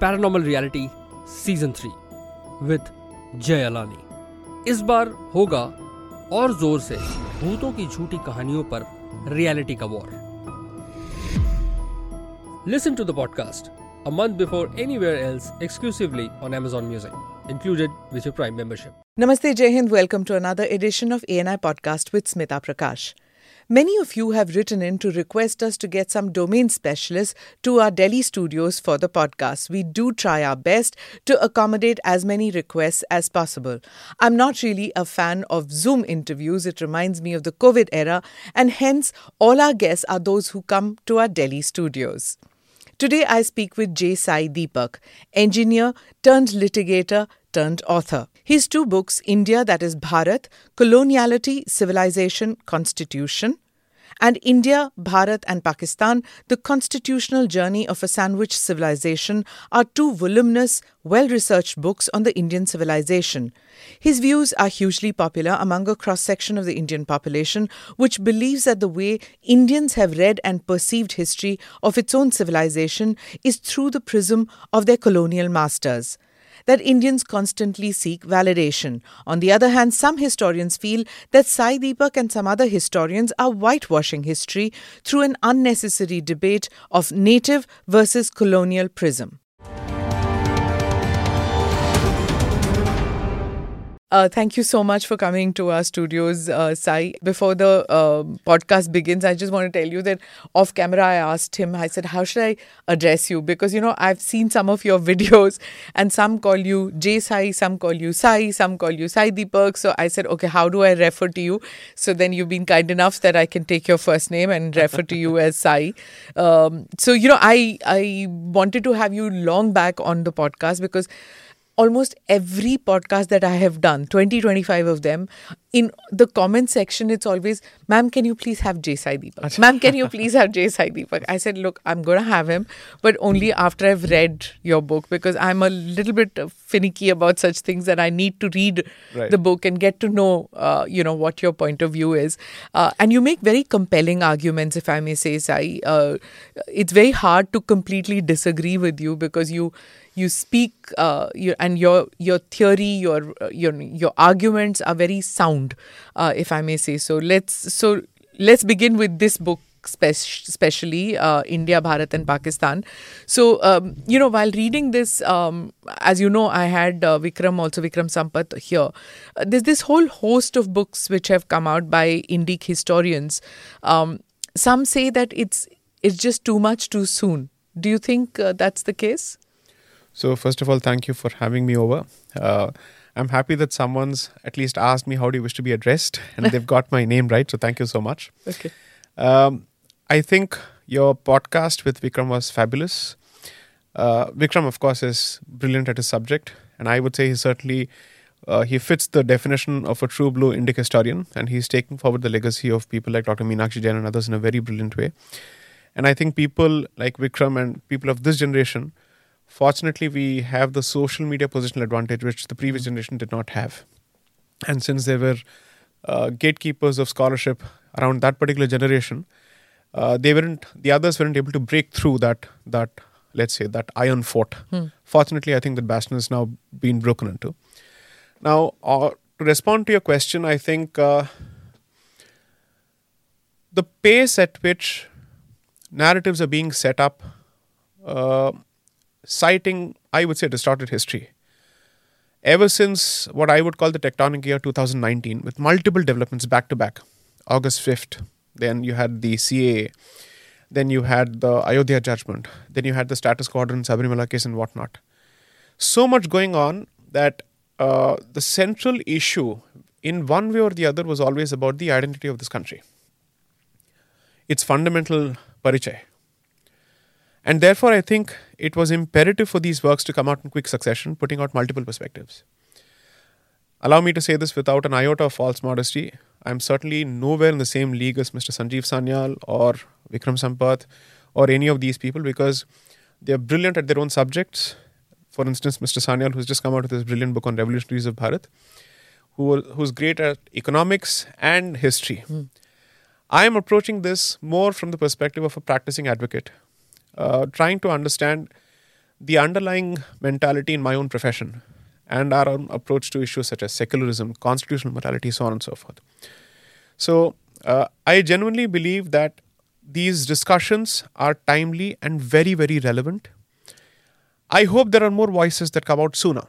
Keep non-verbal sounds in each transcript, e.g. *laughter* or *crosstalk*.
Paranormal reality season three with Jay Alani इस बार होगा और ज़ोर से भूतों की झूठी कहानियों पर रियलिटी का war listen to the podcast a month before anywhere else exclusively on Amazon Music, included with your Prime membership. Namaste, Jai Hind. Welcome to another edition of ANI Podcast with Smita Prakash. Many of you have written in to request us to get some domain specialists to our Delhi studios for the podcast. We do try our best to accommodate as many requests as possible. I'm not really a fan of Zoom interviews, it reminds me of the COVID era, and hence all our guests are those who come to our Delhi studios. Today I speak with J. Sai Deepak, engineer turned litigator turned author. His two books, India, that is Bharat, Coloniality, Civilization, Constitution, and India, Bharat, and Pakistan, The Constitutional Journey of a Sandwich Civilization, are two voluminous, well researched books on the Indian civilization. His views are hugely popular among a cross section of the Indian population, which believes that the way Indians have read and perceived history of its own civilization is through the prism of their colonial masters that Indians constantly seek validation. On the other hand, some historians feel that Sai Deepak and some other historians are whitewashing history through an unnecessary debate of native versus colonial prism. Uh, thank you so much for coming to our studios, uh, Sai. Before the uh, podcast begins, I just want to tell you that off camera, I asked him, I said, How should I address you? Because, you know, I've seen some of your *laughs* videos and some call you J Sai, some call you Sai, some call you Sai Deepak. So I said, Okay, how do I refer to you? So then you've been kind enough that I can take your first name and refer to you as Sai. Um, so, you know, I, I wanted to have you long back on the podcast because almost every podcast that I have done, 20, 25 of them, in the comment section, it's always, ma'am, can you please have J. Sai Deepak? *laughs* ma'am, can you please have J. Sai Deepak? I said, look, I'm going to have him, but only after I've read your book because I'm a little bit finicky about such things that I need to read right. the book and get to know, uh, you know, what your point of view is. Uh, and you make very compelling arguments, if I may say, Sai. Uh, it's very hard to completely disagree with you because you you speak uh, and your your theory your uh, your your arguments are very sound uh, if i may say so let's so let's begin with this book especially uh, India, Bharat, and Pakistan. So, um, you know, while reading this, um, as you know, I had uh, Vikram, also Vikram Sampath here. Uh, there's this whole host of books which have come out by Indic historians. Um, some say that it's it's just too much too soon. Do you think uh, that's the case? So, first of all, thank you for having me over. Uh, I'm happy that someone's at least asked me how do you wish to be addressed, and *laughs* they've got my name right. So, thank you so much. Okay. Um, I think your podcast with Vikram was fabulous. Uh, Vikram, of course, is brilliant at his subject, and I would say he certainly uh, he fits the definition of a true blue Indic historian, and he's taking forward the legacy of people like Dr. Meenakshi Jain and others in a very brilliant way. And I think people like Vikram and people of this generation Fortunately, we have the social media positional advantage, which the previous mm. generation did not have. And since they were uh, gatekeepers of scholarship around that particular generation, uh, they weren't the others weren't able to break through that that let's say that iron fort. Hmm. Fortunately, I think that bastion has now been broken into. Now, uh, to respond to your question, I think uh, the pace at which narratives are being set up uh, citing, I would say, distorted history. Ever since what I would call the tectonic year 2019, with multiple developments back to back, August 5th, then you had the CAA, then you had the Ayodhya judgment, then you had the status quo in Sabarimala case and whatnot. So much going on that uh, the central issue, in one way or the other, was always about the identity of this country. Its fundamental parichay, and therefore, I think it was imperative for these works to come out in quick succession, putting out multiple perspectives. Allow me to say this without an iota of false modesty. I'm certainly nowhere in the same league as Mr. Sanjeev Sanyal or Vikram Sampath or any of these people because they're brilliant at their own subjects. For instance, Mr. Sanyal, who's just come out with this brilliant book on revolutionaries of Bharat, who, who's great at economics and history. Mm. I am approaching this more from the perspective of a practicing advocate uh, trying to understand the underlying mentality in my own profession and our own approach to issues such as secularism, constitutional morality, so on and so forth. So, uh, I genuinely believe that these discussions are timely and very, very relevant. I hope there are more voices that come out sooner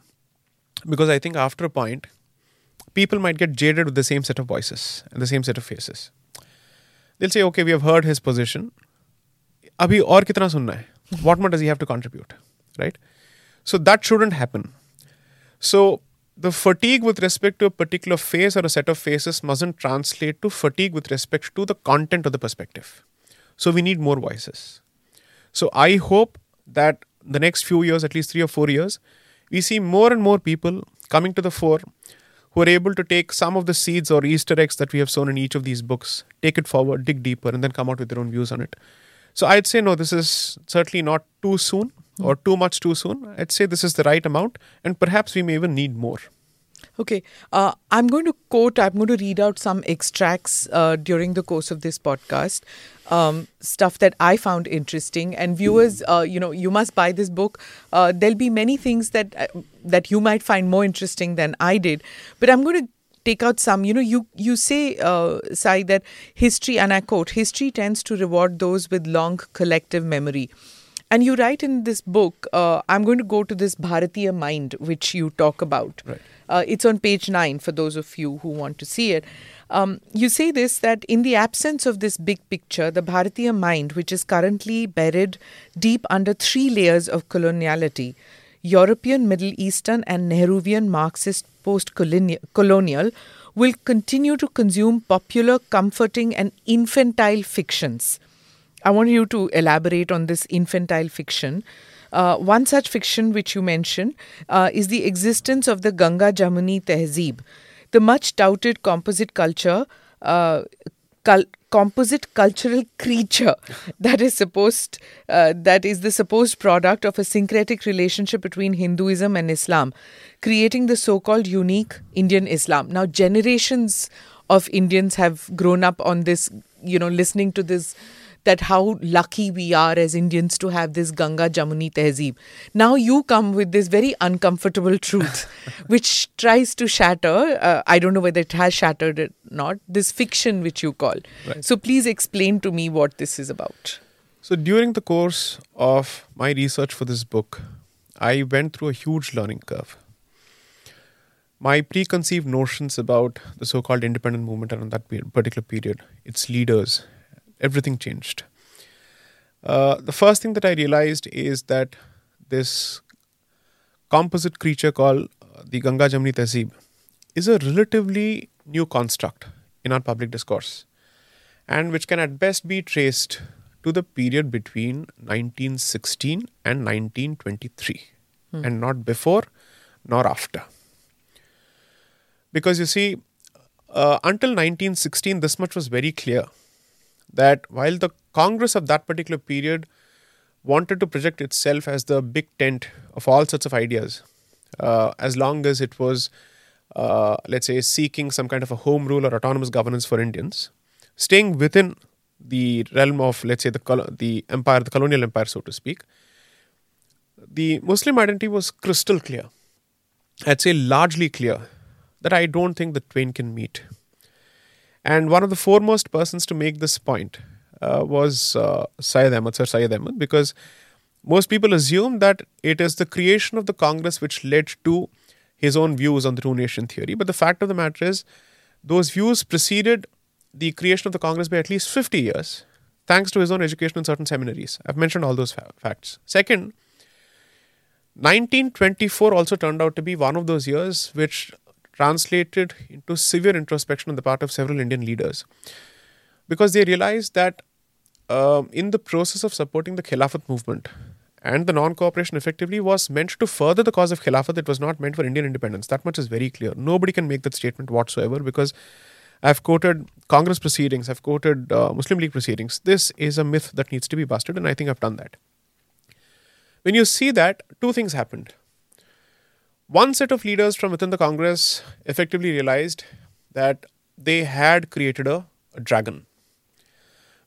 because I think after a point, people might get jaded with the same set of voices and the same set of faces. They'll say, okay, we have heard his position. Abhi aur kitna sunna hai? What more does he have to contribute? Right? So that shouldn't happen. So the fatigue with respect to a particular face or a set of faces mustn't translate to fatigue with respect to the content of the perspective. So we need more voices. So I hope that the next few years, at least three or four years, we see more and more people coming to the fore who are able to take some of the seeds or Easter eggs that we have sown in each of these books, take it forward, dig deeper, and then come out with their own views on it. So I'd say, no, this is certainly not too soon or too much too soon. I'd say this is the right amount, and perhaps we may even need more. Okay, uh, I'm going to quote, I'm going to read out some extracts uh, during the course of this podcast, um, stuff that I found interesting. And viewers, uh, you know, you must buy this book. Uh, there'll be many things that uh, that you might find more interesting than I did, but I'm going to take out some. You know, you you say, uh, Sai, that history, and I quote, history tends to reward those with long collective memory. And you write in this book, uh, I'm going to go to this Bharatiya mind, which you talk about. Right. Uh, it's on page nine for those of you who want to see it. Um, you say this that in the absence of this big picture, the Bharatiya mind, which is currently buried deep under three layers of coloniality European, Middle Eastern, and Nehruvian Marxist post colonial, will continue to consume popular, comforting, and infantile fictions I want you to elaborate on this infantile fiction. Uh, one such fiction which you mention uh, is the existence of the Ganga Jamuni Tehzeeb, the much touted composite culture, uh, cul- composite cultural creature *laughs* that is supposed uh, that is the supposed product of a syncretic relationship between Hinduism and Islam, creating the so-called unique Indian Islam. Now, generations of Indians have grown up on this, you know, listening to this that how lucky we are as Indians to have this Ganga Jamuni Tehzeeb. Now you come with this very uncomfortable truth, *laughs* which tries to shatter, uh, I don't know whether it has shattered it or not, this fiction which you call. Right. So please explain to me what this is about. So during the course of my research for this book, I went through a huge learning curve. My preconceived notions about the so called independent movement around that particular period, its leaders, everything changed. Uh, the first thing that I realized is that this composite creature called uh, the Ganga Jamni Tehzeeb is a relatively new construct in our public discourse and which can at best be traced to the period between 1916 and 1923 hmm. and not before nor after. Because you see, uh, until 1916, this much was very clear that while the Congress of that particular period wanted to project itself as the big tent of all sorts of ideas, uh, as long as it was, uh, let's say, seeking some kind of a home rule or autonomous governance for Indians, staying within the realm of, let's say, the the empire, the colonial empire, so to speak, the Muslim identity was crystal clear. I'd say largely clear that I don't think the twain can meet. And one of the foremost persons to make this point uh, was uh, Syed Ahmad, Sir Syed Ahmad, because most people assume that it is the creation of the Congress which led to his own views on the two nation theory. But the fact of the matter is, those views preceded the creation of the Congress by at least 50 years, thanks to his own education in certain seminaries. I've mentioned all those fa- facts. Second, 1924 also turned out to be one of those years which translated into severe introspection on the part of several Indian leaders because they realized that uh, in the process of supporting the Khilafat movement and the non cooperation effectively was meant to further the cause of Khilafat, it was not meant for Indian independence. That much is very clear. Nobody can make that statement whatsoever because I've quoted Congress proceedings, I've quoted uh, Muslim League proceedings. This is a myth that needs to be busted, and I think I've done that. When you see that, two things happened. One set of leaders from within the Congress effectively realized that they had created a, a dragon,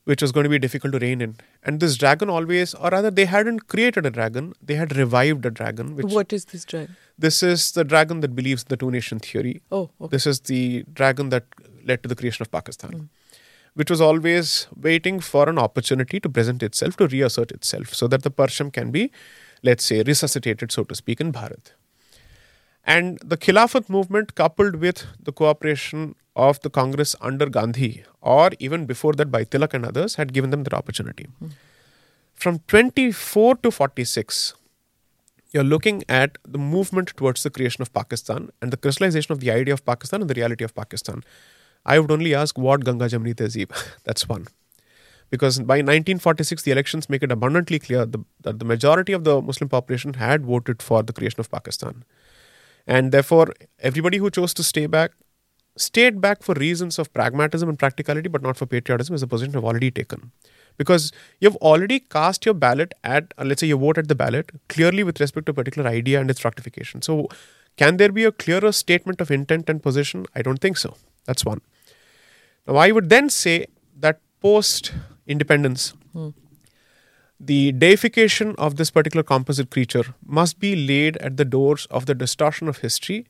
which was going to be difficult to rein in. And this dragon always, or rather, they hadn't created a dragon, they had revived a dragon. Which What is this dragon? This is the dragon that believes the two nation theory. Oh, okay. This is the dragon that led to the creation of Pakistan, mm. which was always waiting for an opportunity to present itself, to reassert itself, so that the Persham can be, let's say, resuscitated, so to speak, in Bharat. And the Khilafat movement, coupled with the cooperation of the Congress under Gandhi, or even before that by Tilak and others, had given them that opportunity. From 24 to 46, you're looking at the movement towards the creation of Pakistan and the crystallization of the idea of Pakistan and the reality of Pakistan. I would only ask what Ganga Jamni Tehzeeb. *laughs* That's one. Because by 1946, the elections make it abundantly clear that the majority of the Muslim population had voted for the creation of Pakistan. And therefore, everybody who chose to stay back stayed back for reasons of pragmatism and practicality, but not for patriotism, is a position I've already taken. Because you've already cast your ballot at, uh, let's say you vote at the ballot, clearly with respect to a particular idea and its fructification. So, can there be a clearer statement of intent and position? I don't think so. That's one. Now, I would then say that post independence, the deification of this particular composite creature must be laid at the doors of the distortion of history,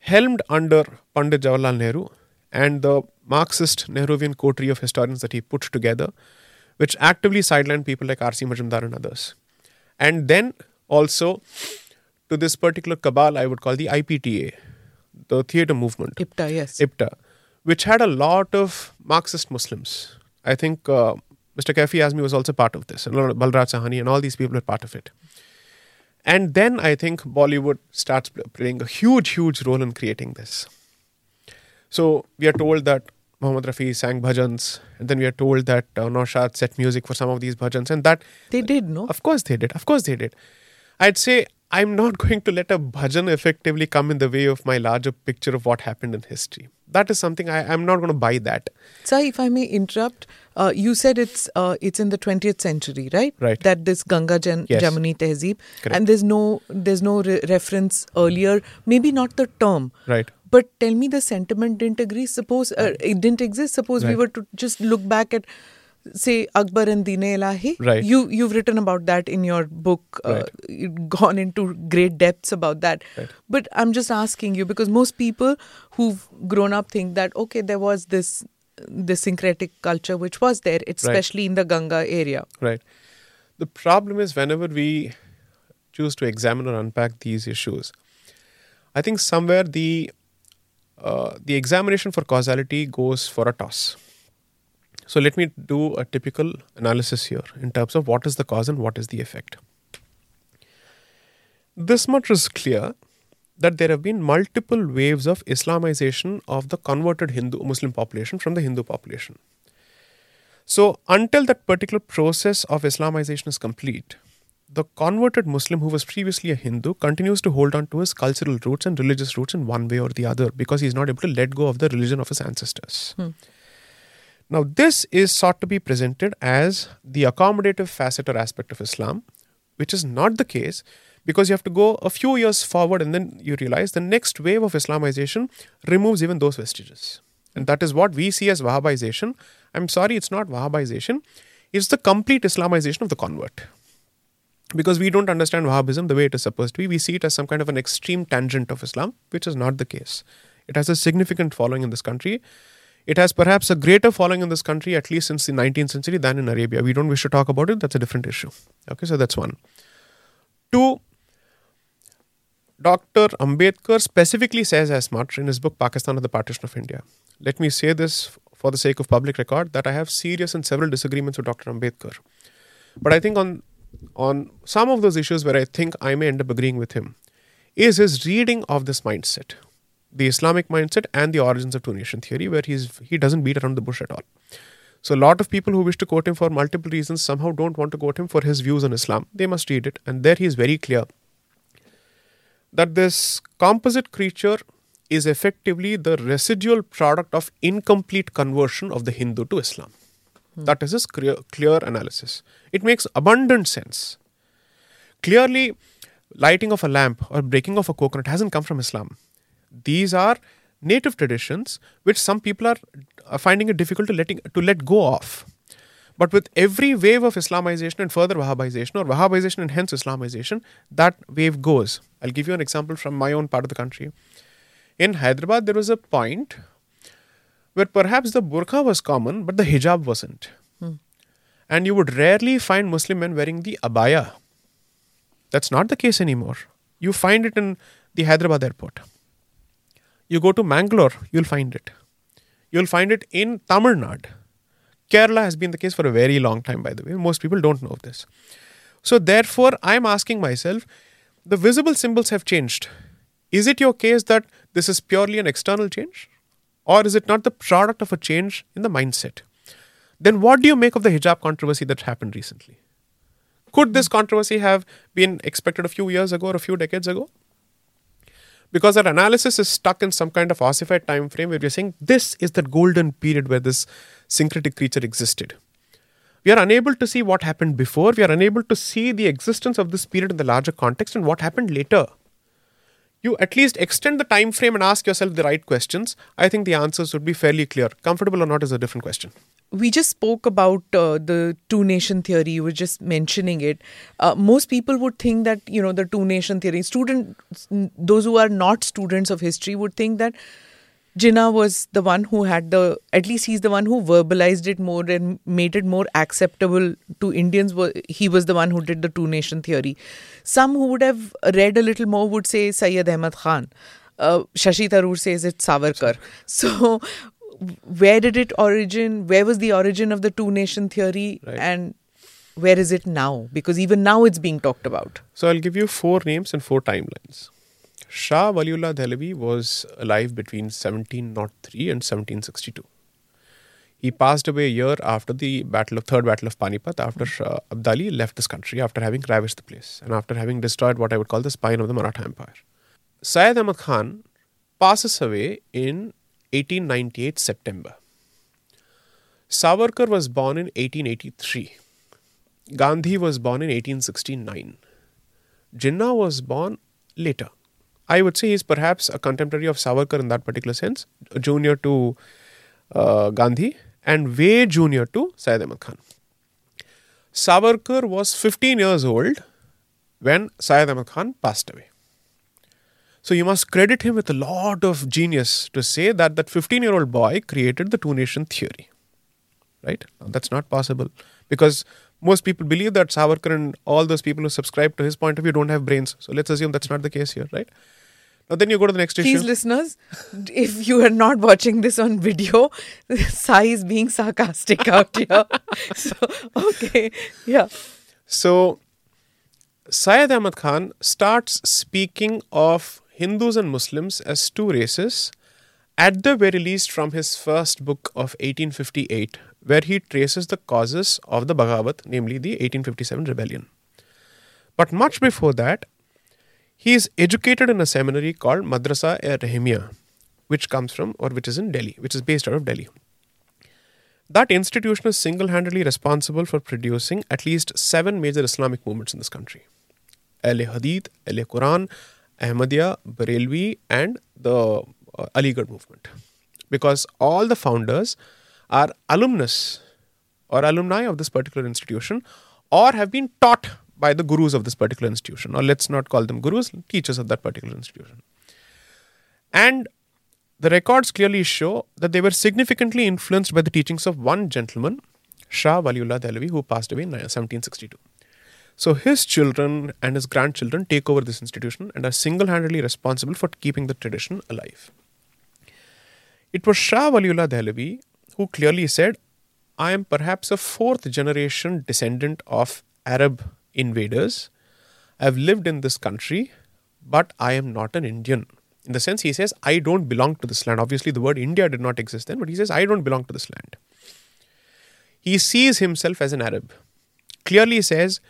helmed under Pandit Jawaharlal Nehru and the Marxist Nehruvian coterie of historians that he put together, which actively sidelined people like R.C. Majumdar and others. And then also to this particular cabal, I would call the IPTA, the theatre movement. IPTA, yes. IPTA, which had a lot of Marxist Muslims. I think uh, Mr. Kaifi Azmi was also part of this, and Balraj Sahni, and all these people were part of it. And then I think Bollywood starts playing a huge, huge role in creating this. So we are told that Muhammad Rafi sang bhajans, and then we are told that uh, Naushad set music for some of these bhajans, and that They did, no? of course they did. Of course they did. I'd say I'm not *laughs* going to let a bhajan effectively come in the way of my larger picture of what happened in history. That is something I, I'm not going to buy that. Sai, if I may interrupt, uh, you said it's uh, it's in the 20th century, right? Right. That this Ganga Jan- Yes. Jamuni Tehzeeb, Correct. and there's no there's no re- reference earlier. Maybe not the term, Right. But tell me, the sentiment didn't agree. Suppose uh, it didn't exist. Suppose we were to just look back at, say, Akbar and Dine Elahi. Right. You you've written about that in your book. Uh, Right. gone into great depths about that. Right. But I'm just asking you because most people who've grown up think that okay, there was this this syncretic culture which was there, especially in the Ganga area. Right. The problem is whenever we choose to examine or unpack these issues, I think somewhere the uh, the examination for causality goes for a toss. So let me do a typical analysis here in terms of what is the cause and what is the effect. This much is clear that there have been multiple waves of Islamization of the converted Hindu Muslim population from the Hindu population. So, until that particular process of Islamization is complete, the converted Muslim who was previously a Hindu continues to hold on to his cultural roots and religious roots in one way or the other because he's not able to let go of the religion of his ancestors. Hmm. Now, this is sought to be presented as the accommodative facet or aspect of Islam, which is not the case because you have to go a few years forward and then you realize the next wave of Islamization removes even those vestiges. And that is what we see as Wahhabization. I'm sorry, it's not Wahhabization, it's the complete Islamization of the convert. Because we don't understand Wahhabism the way it is supposed to be. We see it as some kind of an extreme tangent of Islam, which is not the case. It has a significant following in this country. It has perhaps a greater following in this country, at least since the 19th century, than in Arabia. We don't wish to talk about it. That's a different issue. Okay, so that's one. Two, Dr. Ambedkar specifically says as much in his book Pakistan and the Partition of India. Let me say this for the sake of public record that I have serious and several disagreements with Dr. Ambedkar. But I think on on some of those issues where I think I may end up agreeing with him is his reading of this mindset, the Islamic mindset and the origins of two nation theory, where he's he doesn't beat around the bush at all. So a lot of people who wish to quote him for multiple reasons somehow don't want to quote him for his views on Islam. They must read it, and there he is very clear that this composite creature is effectively the residual product of incomplete conversion of the Hindu to Islam. Hmm. That is his clear, clear analysis. It makes abundant sense. Clearly, lighting of a lamp or breaking of a coconut hasn't come from Islam. These are native traditions which some people are, are finding it difficult to letting to let go of. But with every wave of Islamization and further Wahhabization, or Wahhabization and hence Islamization, that wave goes. I'll give you an example from my own part of the country. In Hyderabad, there was a point where perhaps the burqa was common, but the hijab wasn't. Hmm. And you would rarely find Muslim men wearing the abaya. That's not the case anymore. You find it in the Hyderabad airport. You go to Mangalore, you'll find it. You'll find it in Tamil Nadu. Kerala has been the case for a very long time, by the way. Most people don't know this. So, therefore, I'm asking myself the visible symbols have changed. Is it your case that this is purely an external change? Or is it not the product of a change in the mindset? Then, what do you make of the hijab controversy that happened recently? Could this controversy have been expected a few years ago or a few decades ago? Because our analysis is stuck in some kind of ossified time frame where we're saying this is the golden period where this syncretic creature existed. We are unable to see what happened before, we are unable to see the existence of this period in the larger context and what happened later. You at least extend the time frame and ask yourself the right questions. I think the answers would be fairly clear. Comfortable or not is a different question we just spoke about uh, the two nation theory you were just mentioning it uh, most people would think that you know the two nation theory students those who are not students of history would think that Jinnah was the one who had the, at least he's the one who verbalized it more and made it more acceptable to Indians. He was the one who did the two nation theory. Some who would have read a little more would say Sayyid Ahmad Khan. Uh, Shashi Tharoor says it's Savarkar. So, where did it origin? Where was the origin of the two nation theory? Right. And where is it now? Because even now it's being talked about. So, I'll give you four names and four timelines. Shah Waliullah Dehlavi was alive between 1703 and 1762. He passed away a year after the battle of third battle of Panipat, after uh, Abdali left this country after having ravaged the place and after having destroyed what I would call the spine of the Maratha Empire. Syed Ahmad Khan passes away in 1898 September. Savarkar was born in 1883. Gandhi was born in 1869. Jinnah was born later. I would say is perhaps a contemporary of Savarkar in that particular sense, junior to uh, Gandhi and way junior to Syed Ahmad Khan. Savarkar was 15 years old when Syed Ahmad Khan passed away. So you must credit him with a lot of genius to say that that 15 year old boy created the two nation theory. Right? That's not possible because most people believe that Savarkar and all those people who subscribe to his point of view don't have brains. So let's assume that's not the case here, right? Now then you go to the next issue. Please, listeners, if you are not watching this on video, Sai is being sarcastic out here. *laughs* so, okay, yeah. So, Syed Ahmad Khan starts speaking of Hindus and Muslims as two races, at the very least from his first book of 1858, where he traces the causes of the Bagawat, namely the 1857 rebellion. But much before that, he is educated in a seminary called Madrasa e Rahimia, which comes from or which is in Delhi, which is based out of Delhi. That institution is single handedly responsible for producing at least seven major Islamic movements in this country Ahle Hadith, Ahle Quran, Ahmadiyya, Barelvi, and the uh, Aligarh movement. Because all the founders are alumnus or alumni of this particular institution or have been taught by the gurus of this particular institution, or let's not call them gurus, teachers of that particular institution. And the records clearly show that they were significantly influenced by the teachings of one gentleman, Shah Waliullah Dehlavi, who passed away in 1762. So his children and his grandchildren take over this institution and are single handedly responsible for keeping the tradition alive. It was Shah Waliullah Dehlavi who clearly said, I am perhaps a fourth generation descendant of Arab invaders. I've lived in this country, but I am not an Indian. In the sense, he says, I don't belong to this land. Obviously, the word India did not exist then, but he says, I don't belong to this land. He sees himself as an Arab. Clearly says,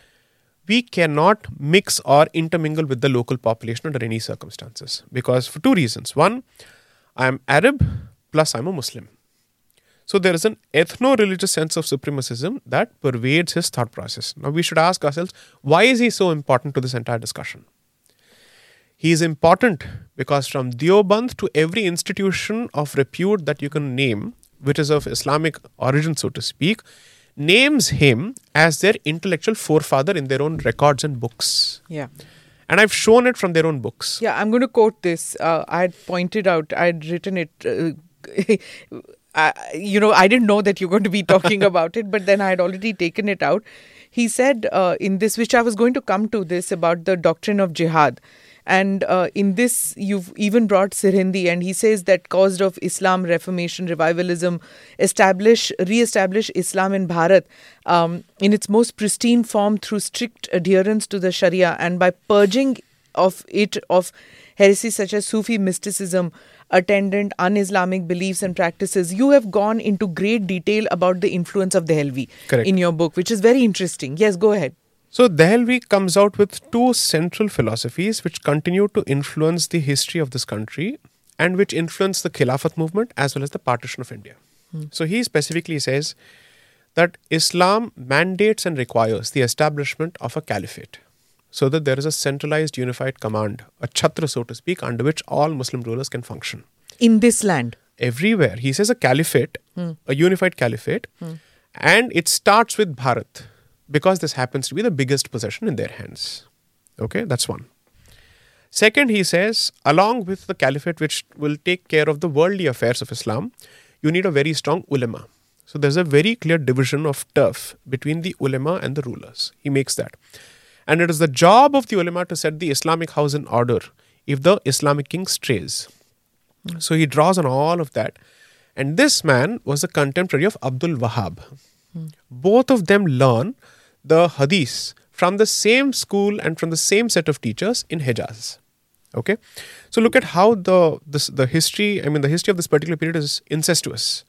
we cannot mix or intermingle with the local population under any circumstances because for two reasons. One, I am Arab plus I'm a Muslim. So there is an ethno religious sense of supremacism that pervades his thought process. Now we should ask ourselves why is he so important to this entire discussion? He is important because from Deoband to every institution of repute that you can name, which is of Islamic origin, so to speak, names him as their intellectual forefather in their own records and books. Yeah. And I've shown it from their own books. Yeah, I'm going to quote this. Uh, I had pointed out, I had written it. Uh, *laughs* I, you know, I didn't know that you're going to be talking *laughs* about it, but then I had already taken it out. He said uh, in this, which I was going to come to this about the doctrine of jihad. And uh, in this, you've even brought Sirhindi, and he says that caused of Islam, Reformation, revivalism, establish, re-establish Islam in Bharat um, in its most pristine form through strict adherence to the Sharia and by purging of it of heresies such as Sufi mysticism, attendant un-Islamic beliefs and practices. You have gone into great detail about the influence of Dehlavi Correct. in your book, which is very interesting. Yes, go ahead. So Dehlavi comes out with two central philosophies which continue to influence the history of this country and which influence the Khilafat movement as well as the partition of India. Hmm. So he specifically says that Islam mandates and requires the establishment of a caliphate so that there is a centralized unified command, a chhatra so to speak, under which all Muslim rulers can function. In this land. Everywhere. He says a caliphate, hmm. a unified caliphate, hmm. and it starts with Bharat because this happens to be the biggest possession in their hands. Okay, that's one. Second, he says, along with the caliphate, which will take care of the worldly affairs of Islam, you need a very strong ulama. So there's a very clear division of turf between the ulama and the rulers. He makes that. And it is the job of the ulama to set the Islamic house in order if the Islamic king strays. So he draws on all of that. And this man was a contemporary of Abdul Wahhab. Both of them learn the hadith from the same school and from the same set of teachers in Hejaz. Okay, so look at how the this, the history. I mean, the history of this particular period is incestuous.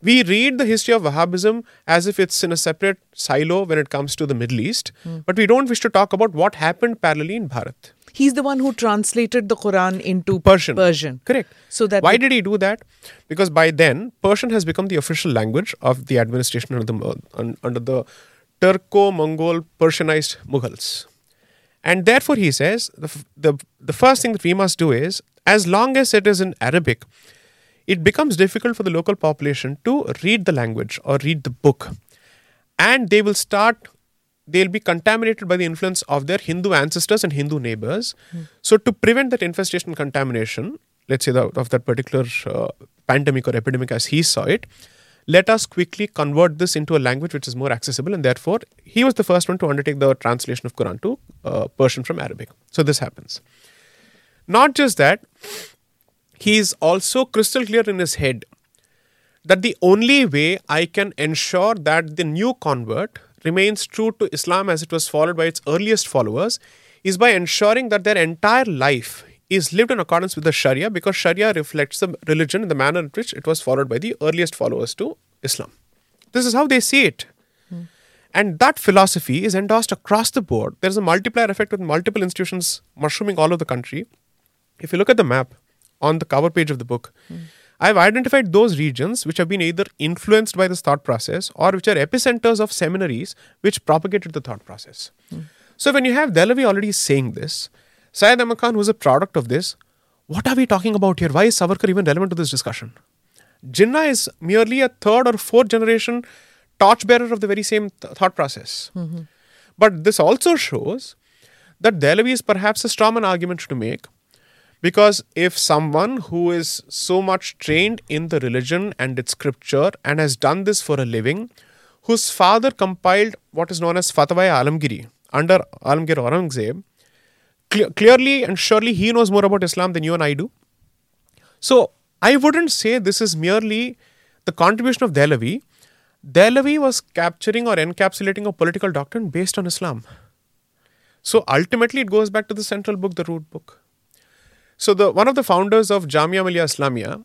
We read the history of Wahhabism as if it's in a separate silo when it comes to the Middle East, hmm. but we don't wish to talk about what happened parallelly in Bharat. He's the one who translated the Quran into Persian. Persian. Correct. So that why did he do that? Because by then Persian has become the official language of the administration under the under the Turco-Mongol Persianized Mughals, and therefore he says the, the the first thing that we must do is as long as it is in Arabic, it becomes difficult for the local population to read the language or read the book, and they will start they'll be contaminated by the influence of their Hindu ancestors and Hindu neighbors. So, to prevent that infestation contamination, let's say the, of that particular uh, pandemic or epidemic as he saw it, let us quickly convert this into a language which is more accessible. And therefore, he was the first one to undertake the translation of Quran to uh, Persian from Arabic. So, this happens. Not just that, he is also crystal clear in his head that the only way I can ensure that the new convert remains true to Islam as it was followed by its earliest followers is by ensuring that their entire life is lived in accordance with the Sharia because Sharia reflects the religion in the manner in which it was followed by the earliest followers to Islam. This is how they see it. And that philosophy is endorsed across the board. There's a multiplier effect with multiple institutions mushrooming all over the country. If you look at the map on the cover page of the book, I've identified those regions which have been either influenced by this thought process or which are epicenters of seminaries which propagated the thought process. So when you have Dehlavi already saying this, Syed Ahmad Khan, who's a product of this, what are we talking about here? Why is Savarkar even relevant to this discussion? Jinnah is merely a third or fourth generation torchbearer of the very same th- thought process. Mm-hmm. But this also shows that Dehlavi is perhaps a strawman argument to make because if someone who is so much trained in the religion and its scripture and has done this for a living, whose father compiled what is known as Fatwa Alamgiri under Alamgir Aurangzeb, cle- clearly and surely he knows more about Islam than you and I do. So I wouldn't say this is merely the contribution of Dehlavi. Dehlavi was capturing or encapsulating a political doctrine based on Islam. So ultimately, it goes back to the central book, the root book. So the one of the founders of Jamia Millia Islamia,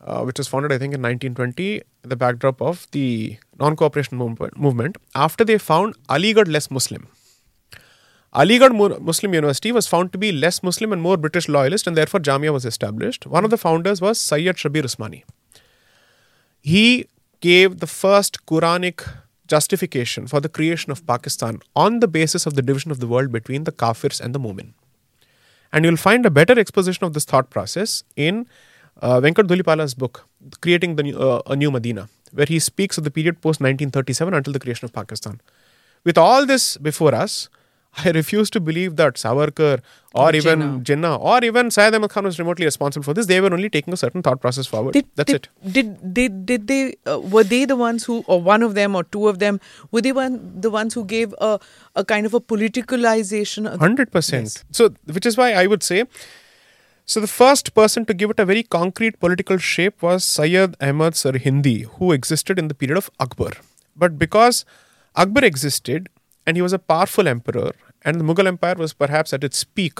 uh, which was founded I think in 1920, the backdrop of the non-cooperation movement, movement after they found Aligarh less Muslim. Aligarh Mu- Muslim University was found to be less Muslim and more British loyalist, and therefore Jamia was established. One of the founders was Sayyid Shabir Usmani. He gave the first Quranic justification for the creation of Pakistan on the basis of the division of the world between the Kafirs and the Mumin. And you'll find a better exposition of this thought process in uh, Venkat Dhulipala's book, Creating the new, uh, a New Medina, where he speaks of the period post 1937 until the creation of Pakistan. With all this before us, I refuse to believe that Savarkar or Or even Jinnah. Jinnah or even Syed Ahmad Khan was remotely responsible for this. They were only taking a certain thought process forward. Did, That's did, it. Did did did they uh, were they the ones who or one of them or two of them were they one the ones who gave a a kind of a politicalization Hundred percent. Yes. So, which is why I would say, so the first person to give it a very concrete political shape was Sayyid Ahmad Sirhindi, who existed in the period of Akbar. But because Akbar existed and he was a powerful emperor, and the Mughal Empire was perhaps at its peak.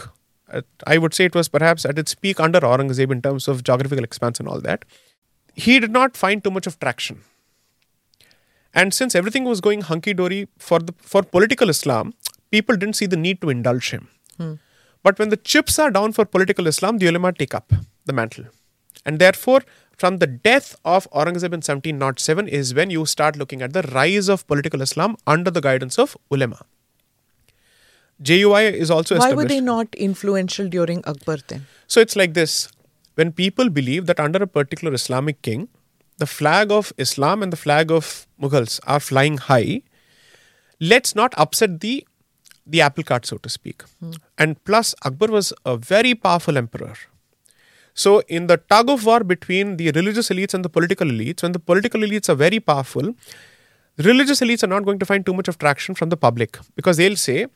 At, I would say it was perhaps at its peak under Aurangzeb in terms of geographical expanse and all that. He did not find too much of traction. And since everything was going hunky dory for the for political Islam, people didn't see the need to indulge him. Hmm. But when the chips are down for political Islam, the ulama take up the mantle. And therefore, from the death of Aurangzeb in 1707 is when you start looking at the rise of political Islam under the guidance of ulama. JUI is also why were they not influential during Akbar then? So it's like this when people believe that under a particular Islamic king, the flag of Islam and the flag of Mughals are flying high, let's not upset the the apple cart, so to speak. Hmm. And plus, Akbar was a very powerful emperor. So, in the tug of war between the religious elites and the political elites, when the political elites are very powerful, religious elites are not going to find too much of traction from the public because they'll say,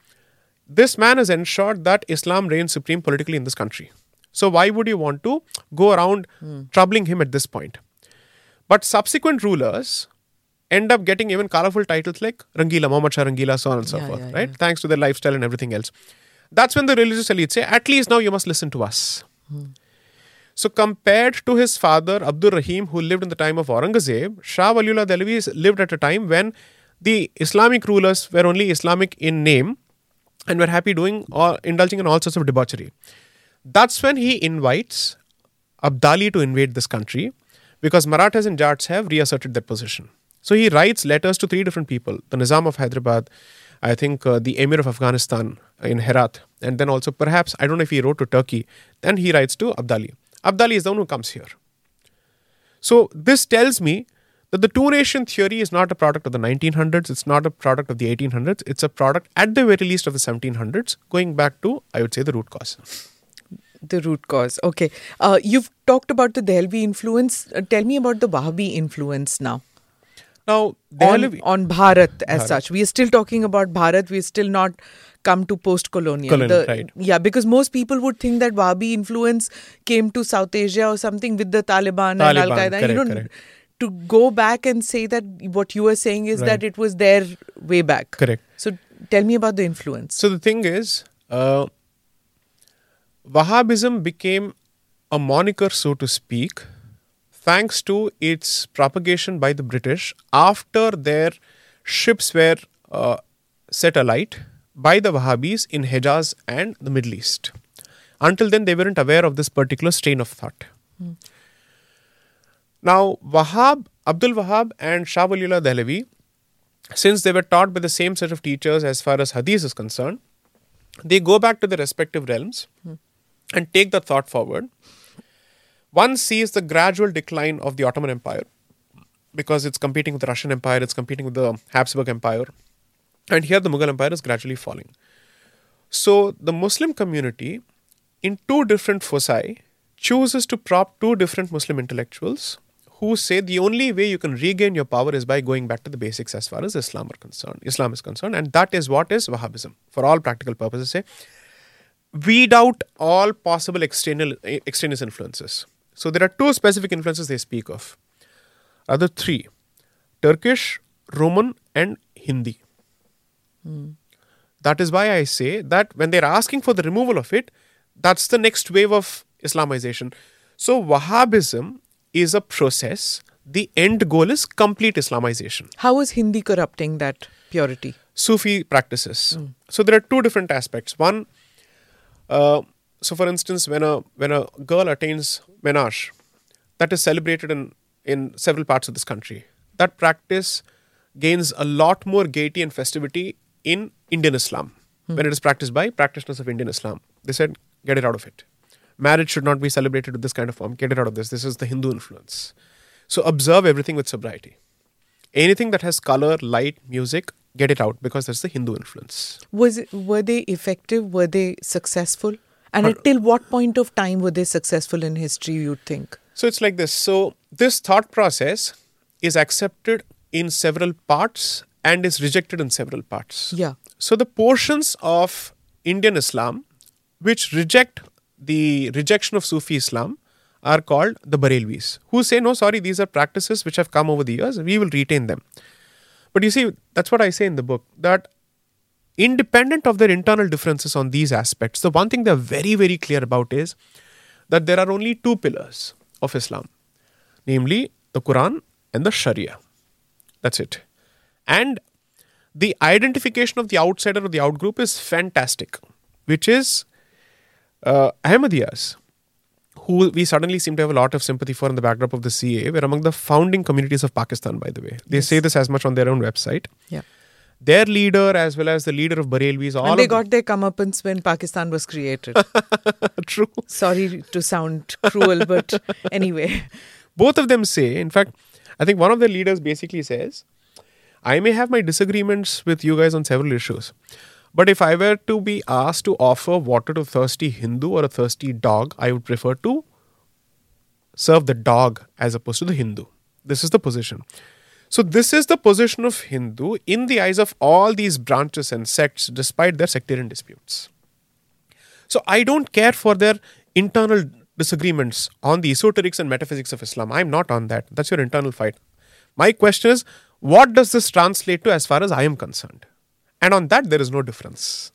this man has ensured that Islam reigns supreme politically in this country. So, why would you want to go around hmm. troubling him at this point? But subsequent rulers end up getting even colorful titles like Rangila, Muhammad Shah Rangila, so on and so Yeah, forth, yeah, right? yeah. Thanks to their lifestyle and everything else. That's when the religious elite say, at least now you must listen to us. Hmm. So, compared to his father Abdul Rahim, who lived in the time of Aurangzeb, Shah Waliullah Dehlavi lived at a time when the Islamic rulers were only Islamic in name and were happy doing or indulging in all sorts of debauchery. That's when he invites Abdali to invade this country because Marathas and Jats have reasserted their position. So he writes letters to three different people the Nizam of Hyderabad, I think uh, the Emir of Afghanistan in Herat, and then also perhaps, I don't know if he wrote to Turkey, then he writes to Abdali. Abdali is the one who comes here. So this tells me that the two nation theory is not a product of the 1900s, it's not a product of the 1800s, it's a product at the very least of the 1700s, going back to, I would say, the root cause. The root cause. Okay. Uh, you've talked about the Dehlvi influence. Uh, tell me about the Wahhabi influence now. Now, on, on Bharat as Bharat. such. We are still talking about Bharat. We're still not come to post-colonial. Colonial, right. Yeah, because most people would think that Wahhabi influence came to South Asia or something with the Taliban, and Al Qaeda. You know, correct. To go back and say that what you are saying is Right. that it was there way back. Correct. So tell me about the influence. So the thing is, uh, Wahhabism became a moniker, so to speak, thanks to its propagation by the British after their ships were uh, set alight by the Wahhabis in Hejaz and the Middle East. Until then, they weren't aware of this particular strain of thought. Now, Wahhab, Abdul Wahhab, and Shah Waliullah Dehlavi, since they were taught by the same set of teachers as far as Hadith is concerned, they go back to their respective realms and take the thought forward. One sees the gradual decline of the Ottoman Empire because it's competing with the Russian Empire, it's competing with the Habsburg Empire, and here the Mughal Empire is gradually falling. So the Muslim community, in two different foci, chooses to prop two different Muslim intellectuals who say the only way you can regain your power is by going back to the basics as far as Islam are concerned. Islam is concerned, and that is what is Wahhabism for all practical purposes. Say, weed out all possible external extraneous influences. So there are two specific influences they speak of. Other three: Turkish, Roman, and Hindi. Hmm. That is why I say that when they're asking for the removal of it, that's the next wave of Islamization. So Wahhabism is a process. The end goal is complete Islamization. How is Hindi corrupting that purity? Sufi practices. So there are two different aspects. One, uh, so for instance, when a when a girl attains menarche, that is celebrated in in several parts of this country. That practice gains a lot more gaiety and festivity in Indian Islam when it is practiced by practitioners of Indian Islam. They said, get it out of it. Marriage should not be celebrated with this kind of form. Get it out of this. This is the Hindu influence. So observe everything with sobriety. Anything that has color, light, music, get it out because that's the Hindu influence. Was it, were they effective? Were they successful? And Uh, until what point of time were they successful in history? You'd think. So it's like this. So this thought process is accepted in several parts and is rejected in several parts. Yeah. So the portions of Indian Islam which reject the rejection of Sufi Islam are called the Barelvis, who say, no, sorry, these are practices which have come over the years, we will retain them. But you see, that's what I say in the book that independent of their internal differences on these aspects, the one thing they're very, very clear about is that there are only two pillars of Islam, namely the Quran and the Sharia. That's it. And the identification of the outsider or the outgroup is fantastic, which is uh, Ahmadiyas, who we suddenly seem to have a lot of sympathy for in the backdrop of the CA, were among the founding communities of Pakistan, by the way. They say this as much on their own website. Yeah. Their leader, as well as the leader of Barelvis, all and they got their comeuppance when Pakistan was created. *laughs* true. Sorry to sound cruel, but anyway. Both of them say, in fact, I think one of the leaders basically says, I may have my disagreements with you guys on several issues, but if I were to be asked to offer water to thirsty Hindu or a thirsty dog, I would prefer to serve the dog as opposed to the Hindu. This is the position. So, this is the position of Hindu in the eyes of all these branches and sects, despite their sectarian disputes. So I don't care for their internal disagreements on the esoterics and metaphysics of Islam. I'm not on that. That's your internal fight. My question is, what does this translate to as far as I am concerned? And on that, there is no difference.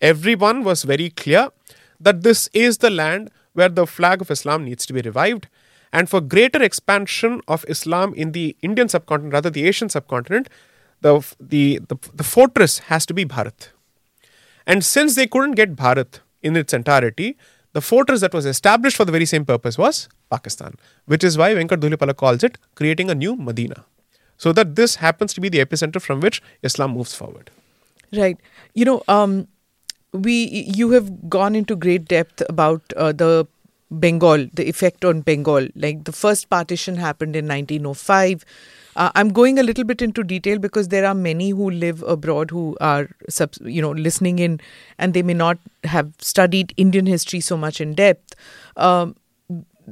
Everyone was very clear that this is the land where the flag of Islam needs to be revived. And for greater expansion of Islam in the Indian subcontinent, rather the Asian subcontinent, the, the, the, the fortress has to be Bharat. And since they couldn't get Bharat in its entirety, the fortress that was established for the very same purpose was Pakistan, which is why Venkat Dhulipala calls it creating a new Medina. So that this happens to be the epicenter from which Islam moves forward. Right. You know, um, we you have gone into great depth about uh, the Bengal, the effect on Bengal. Like the first partition happened in 1905. Uh, I'm going a little bit into detail because there are many who live abroad who are, you know, listening in, and they may not have studied Indian history so much in depth. Um,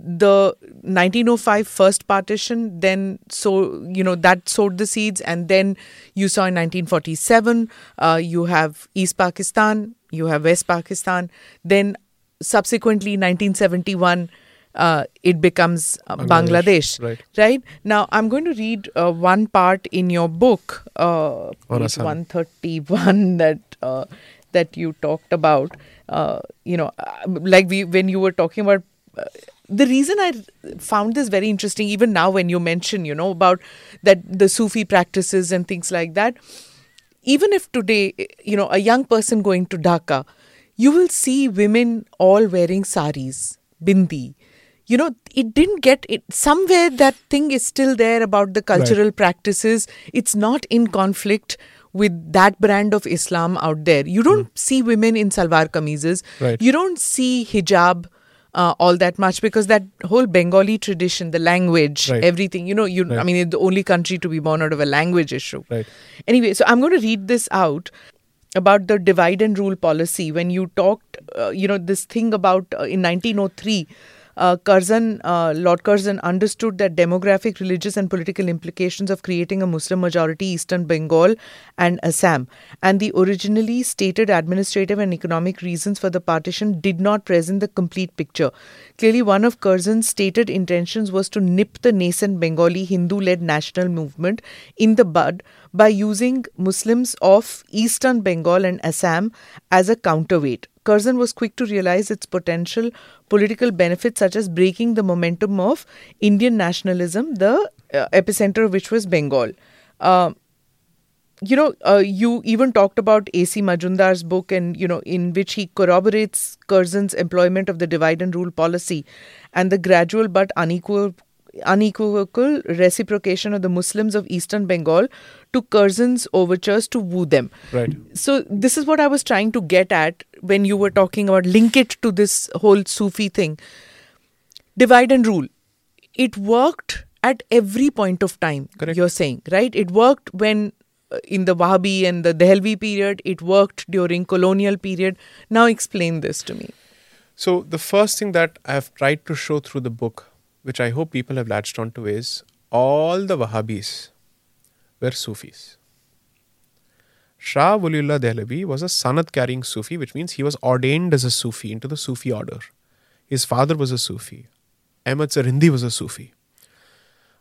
the 1905 first partition then so you know that sowed the seeds and then you saw in 1947 uh, you have east pakistan you have west pakistan then subsequently 1971 uh, it becomes uh, Bangladesh, bangladesh, right. right? Now i'm going to read uh, one part in your book uh, page 131 *laughs* that uh, that you talked about. Uh, you know like we when you were talking about uh, the reason I found this very interesting, even now when you mention, you know, about that the Sufi practices and things like that, even if today, you know, a young person going to Dhaka, you will see women all wearing saris, bindi. You know, it didn't get it somewhere that thing is still there about the cultural practices. It's not in conflict with that brand of Islam out there. You don't hmm. see women in salwar kameezes. Right. You don't see hijab uh, all that much because that whole Bengali tradition, the language, Right. everything, you know, you I mean, it's the only country to be born out of a language issue. Right. Anyway, so I'm going to read this out about the divide and rule policy. When you talked, uh, you know, this thing about uh, in 1903. Uh, Curzon, uh, Lord Curzon understood that demographic, religious, and political implications of creating a Muslim majority Eastern Bengal and Assam, and the originally stated administrative and economic reasons for the partition did not present the complete picture. Clearly, one of Curzon's stated intentions was to nip the nascent Bengali Hindu led national movement in the bud by using Muslims of Eastern Bengal and Assam as a counterweight. Curzon was quick to realize its potential political benefits, such as breaking the momentum of Indian nationalism, the uh, epicenter of which was Bengal. Uh, you know, uh, you even talked about R.C. Majumdar's book, and you know, in which he corroborates Curzon's employment of the divide and rule policy and the gradual but unequal, unequivocal reciprocation of the Muslims of Eastern Bengal to Curzon's overtures to woo them. Right. So this is what I was trying to get at when you were talking about link it to this whole Sufi thing. Divide and rule. It worked at every point of time. Correct. You're saying right? It worked when uh, in the Wahhabi and the Dehlavi period. It worked during colonial period. Now explain this to me. So the first thing that I've tried to show through the book, which I hope people have latched onto, is all the Wahhabis were Sufis. Shah Waliullah Dehlavi was a sanad carrying Sufi, which means he was ordained as a Sufi into the Sufi order. His father was a Sufi. Ahmad Sirhindi was a Sufi.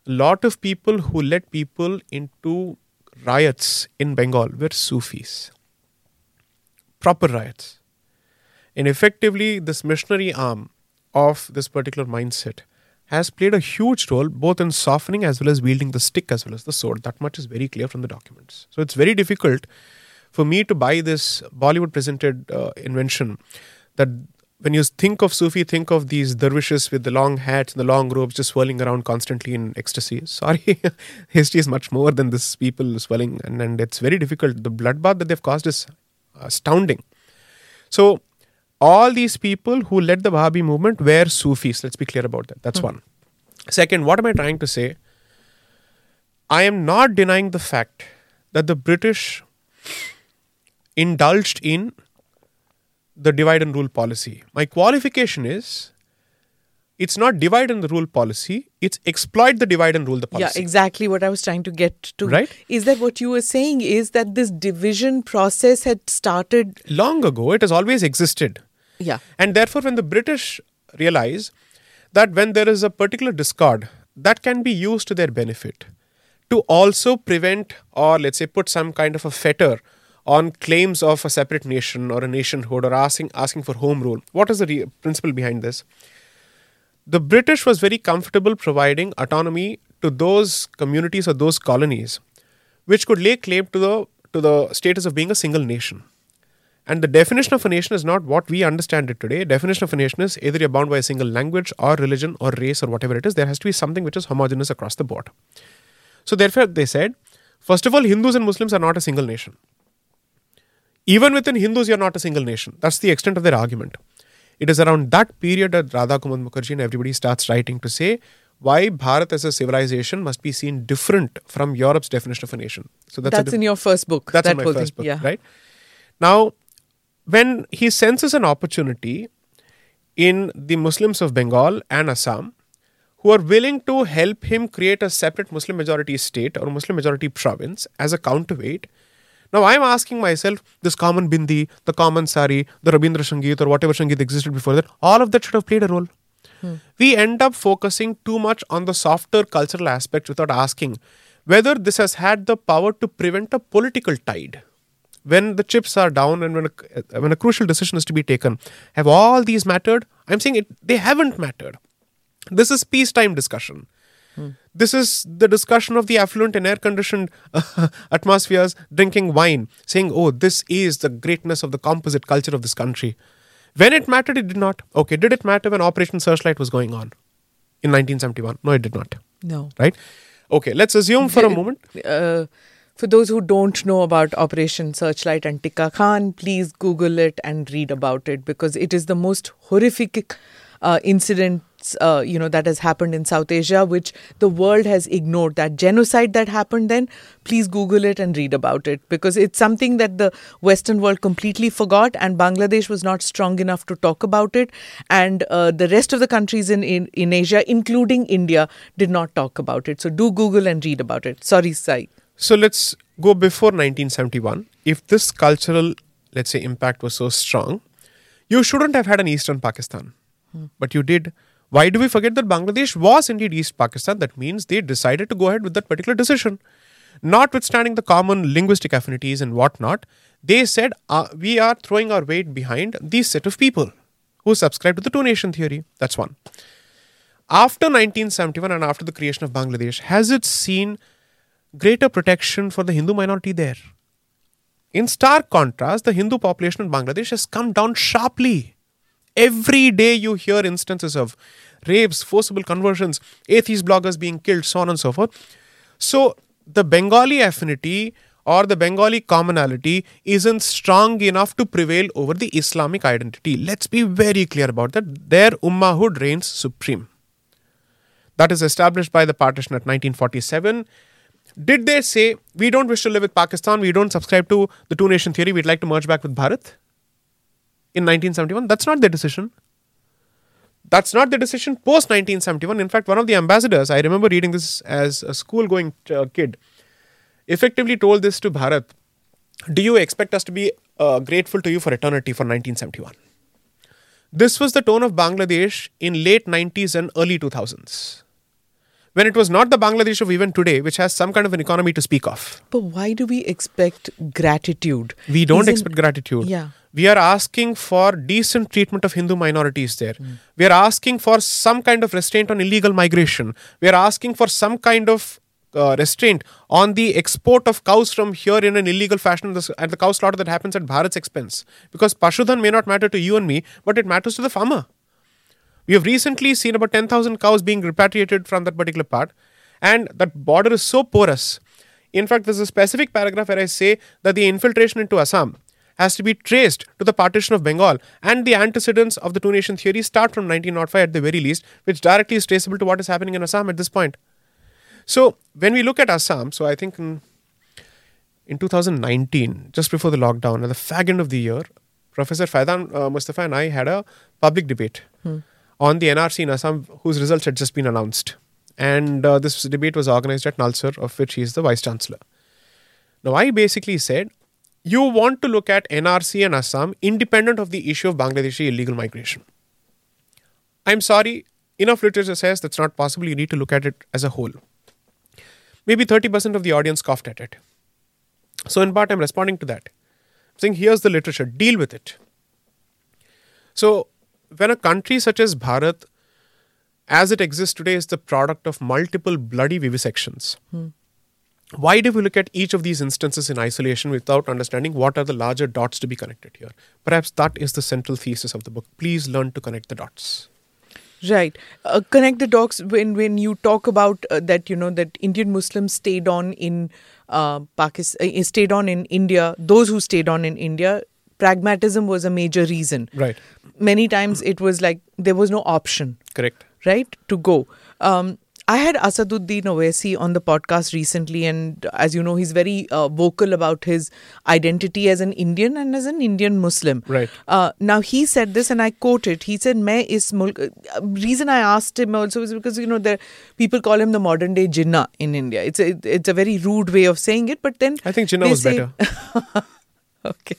A lot of people who led people into riots in Bengal were Sufis. Proper riots. And effectively, this missionary arm of this particular mindset has played a huge role both in softening as well as wielding the stick as well as the sword. That much is very clear from the documents. So it's very difficult for me to buy this Bollywood presented uh, invention that when you think of Sufi, think of these dervishes with the long hats and the long robes just swirling around constantly in ecstasy. *laughs* Sorry, history is much more than this people swirling, and, and it's very difficult. The bloodbath that they've caused is astounding. So, all these people who led the Wahhabi movement were Sufis. Let's be clear about that. That's hmm. one. Second, what am I trying to say? I am not denying the fact that the British indulged in the divide and rule policy. My qualification is it's not divide and rule policy, it's exploit the divide and rule the policy. Yeah, exactly what I was trying to get to. Right. Is that what you were saying? Is that this division process had started? Long ago, it has always existed. Yeah. And therefore, when the British realize that when there is a particular discord, that can be used to their benefit to also prevent or let's say put some kind of a fetter on claims of a separate nation or a nationhood or asking asking for home rule. What is the re- principle behind this? The British was very comfortable providing autonomy to those communities or those colonies which could lay claim to the to the status of being a single nation. And the definition of a nation is not what we understand it today. Definition of a nation is either you're bound by a single language or religion or race or whatever it is. There has to be something which is homogenous across the board. So therefore, they said, first of all, Hindus and Muslims are not a single nation. Even within Hindus, you're not a single nation. That's the extent of their argument. It is around that period that Radha Kumud Mukherjee and everybody starts writing to say why Bharat as a civilization must be seen different from Europe's definition of a nation. So that's, That's, a in your first book. that's that in my first thing. book, Yeah. right? Now, when he senses an opportunity in the Muslims of Bengal and Assam who are willing to help him create a separate Muslim majority state or Muslim majority province as a counterweight. Now, I'm asking myself this common bindi, the common sari, the Rabindra Sangeet, or whatever Sangeet existed before that, all of that should have played a role. Hmm. We end up focusing too much on the softer cultural aspects without asking whether this has had the power to prevent a political tide when the chips are down and when a, when a crucial decision is to be taken have all these mattered? I'm saying it they haven't mattered. This is peacetime discussion. This is the discussion of the affluent and air conditioned *laughs* atmospheres drinking wine saying oh this is the greatness of the composite culture of this country. When it mattered it did not. Okay did it matter when operation searchlight was going on in 1971 no it did not. No. right? Okay let's assume for a moment Uh, for those who don't know about Operation Searchlight and Tikka Khan, please Google it and read about it because it is the most horrific uh, incident. Uh, you know that has happened in South Asia, which the world has ignored. That genocide that happened then, please Google it and read about it because it's something that the Western world completely forgot, and Bangladesh was not strong enough to talk about it, and uh, the rest of the countries in, in in Asia, including India, did not talk about it. So do Google and read about it. Sorry, Sai. So let's go before 1971. If this cultural, let's say, impact was so strong, you shouldn't have had an Eastern Pakistan. But you did. Why do we forget that Bangladesh was indeed East Pakistan? That means they decided to go ahead with that particular decision. Notwithstanding the common linguistic affinities and whatnot, they said, uh, we are throwing our weight behind these set of people who subscribe to the two nation theory. That's one. After 1971 and after the creation of Bangladesh, has it seen greater protection for the Hindu minority there. In stark contrast, the Hindu population in Bangladesh has come down sharply. Every day you hear instances of rapes, forcible conversions, atheist bloggers being killed, so on and so forth. So the Bengali affinity or the Bengali commonality isn't strong enough to prevail over the Islamic identity. Let's be very clear about that. Their Ummahhood reigns supreme. That is established by the partition at 1947. Did they say, we don't wish to live with Pakistan, we don't subscribe to the two nation theory, we'd like to merge back with Bharat? In 1971? That's not their decision. That's not the decision post 1971. In fact, one of the ambassadors, I remember reading this as a school going uh, kid, effectively told this to Bharat Do you expect us to be uh, grateful to you for eternity for 1971? This was the tone of Bangladesh in late 90s and early 2000s. When it was not the Bangladesh of even today, which has some kind of an economy to speak of. But why do we expect gratitude? We don't Isn't- expect gratitude. Yeah. We are asking for decent treatment of Hindu minorities there. We are asking for some kind of restraint on illegal migration. We are asking for some kind of uh, restraint on the export of cows from here in an illegal fashion and the cow slaughter that happens at Bharat's expense. Because Pashudhan may not matter to you and me, but it matters to the farmer. We have recently seen about 10,000 cows being repatriated from that particular part, and that border is so porous. In fact, there's a specific paragraph where I say that the infiltration into Assam has to be traced to the partition of Bengal, and the antecedents of the two nation theory start from 1905 at the very least, which directly is traceable to what is happening in Assam at this point. So, when we look at Assam, so I think in, in 2019, just before the lockdown, at the fag end of the year, Professor Faizan uh, Mustafa and I had a public debate on the NRC in Assam, whose results had just been announced. And uh, this debate was organized at Nalsar, of which he is the vice chancellor. Now, I basically said, you want to look at NRC and Assam independent of the issue of Bangladeshi illegal migration. I'm sorry, enough literature says that's not possible. You need to look at it as a whole. Maybe 30% of the audience scoffed at it. So, in part, I'm responding to that. saying, here's the literature, deal with it. So, when a country such as Bharat, as it exists today, is the product of multiple bloody vivisections, why do we look at each of these instances in isolation without understanding what are the larger dots to be connected here? Perhaps that is the central thesis of the book. Please learn to connect the dots. Right. Uh, connect the dots when when you talk about uh, that you know that Indian Muslims stayed on in uh, Pakistan, uh, stayed on in India. Those who stayed on in India, pragmatism was a major reason. Right. Many times it was like there was no option. Correct. Right to go. Um, I had Asaduddin Owaisi on the podcast recently, and as you know, he's very uh, vocal about his identity as an Indian and as an Indian Muslim. Right. Uh, now he said this, and I quote it. He said, "Main is mulk." Uh, reason I asked him also is because you know there people call him the modern day Jinnah in India. It's a it's a very rude way of saying it, but then I think Jinnah was say, better. *laughs* okay.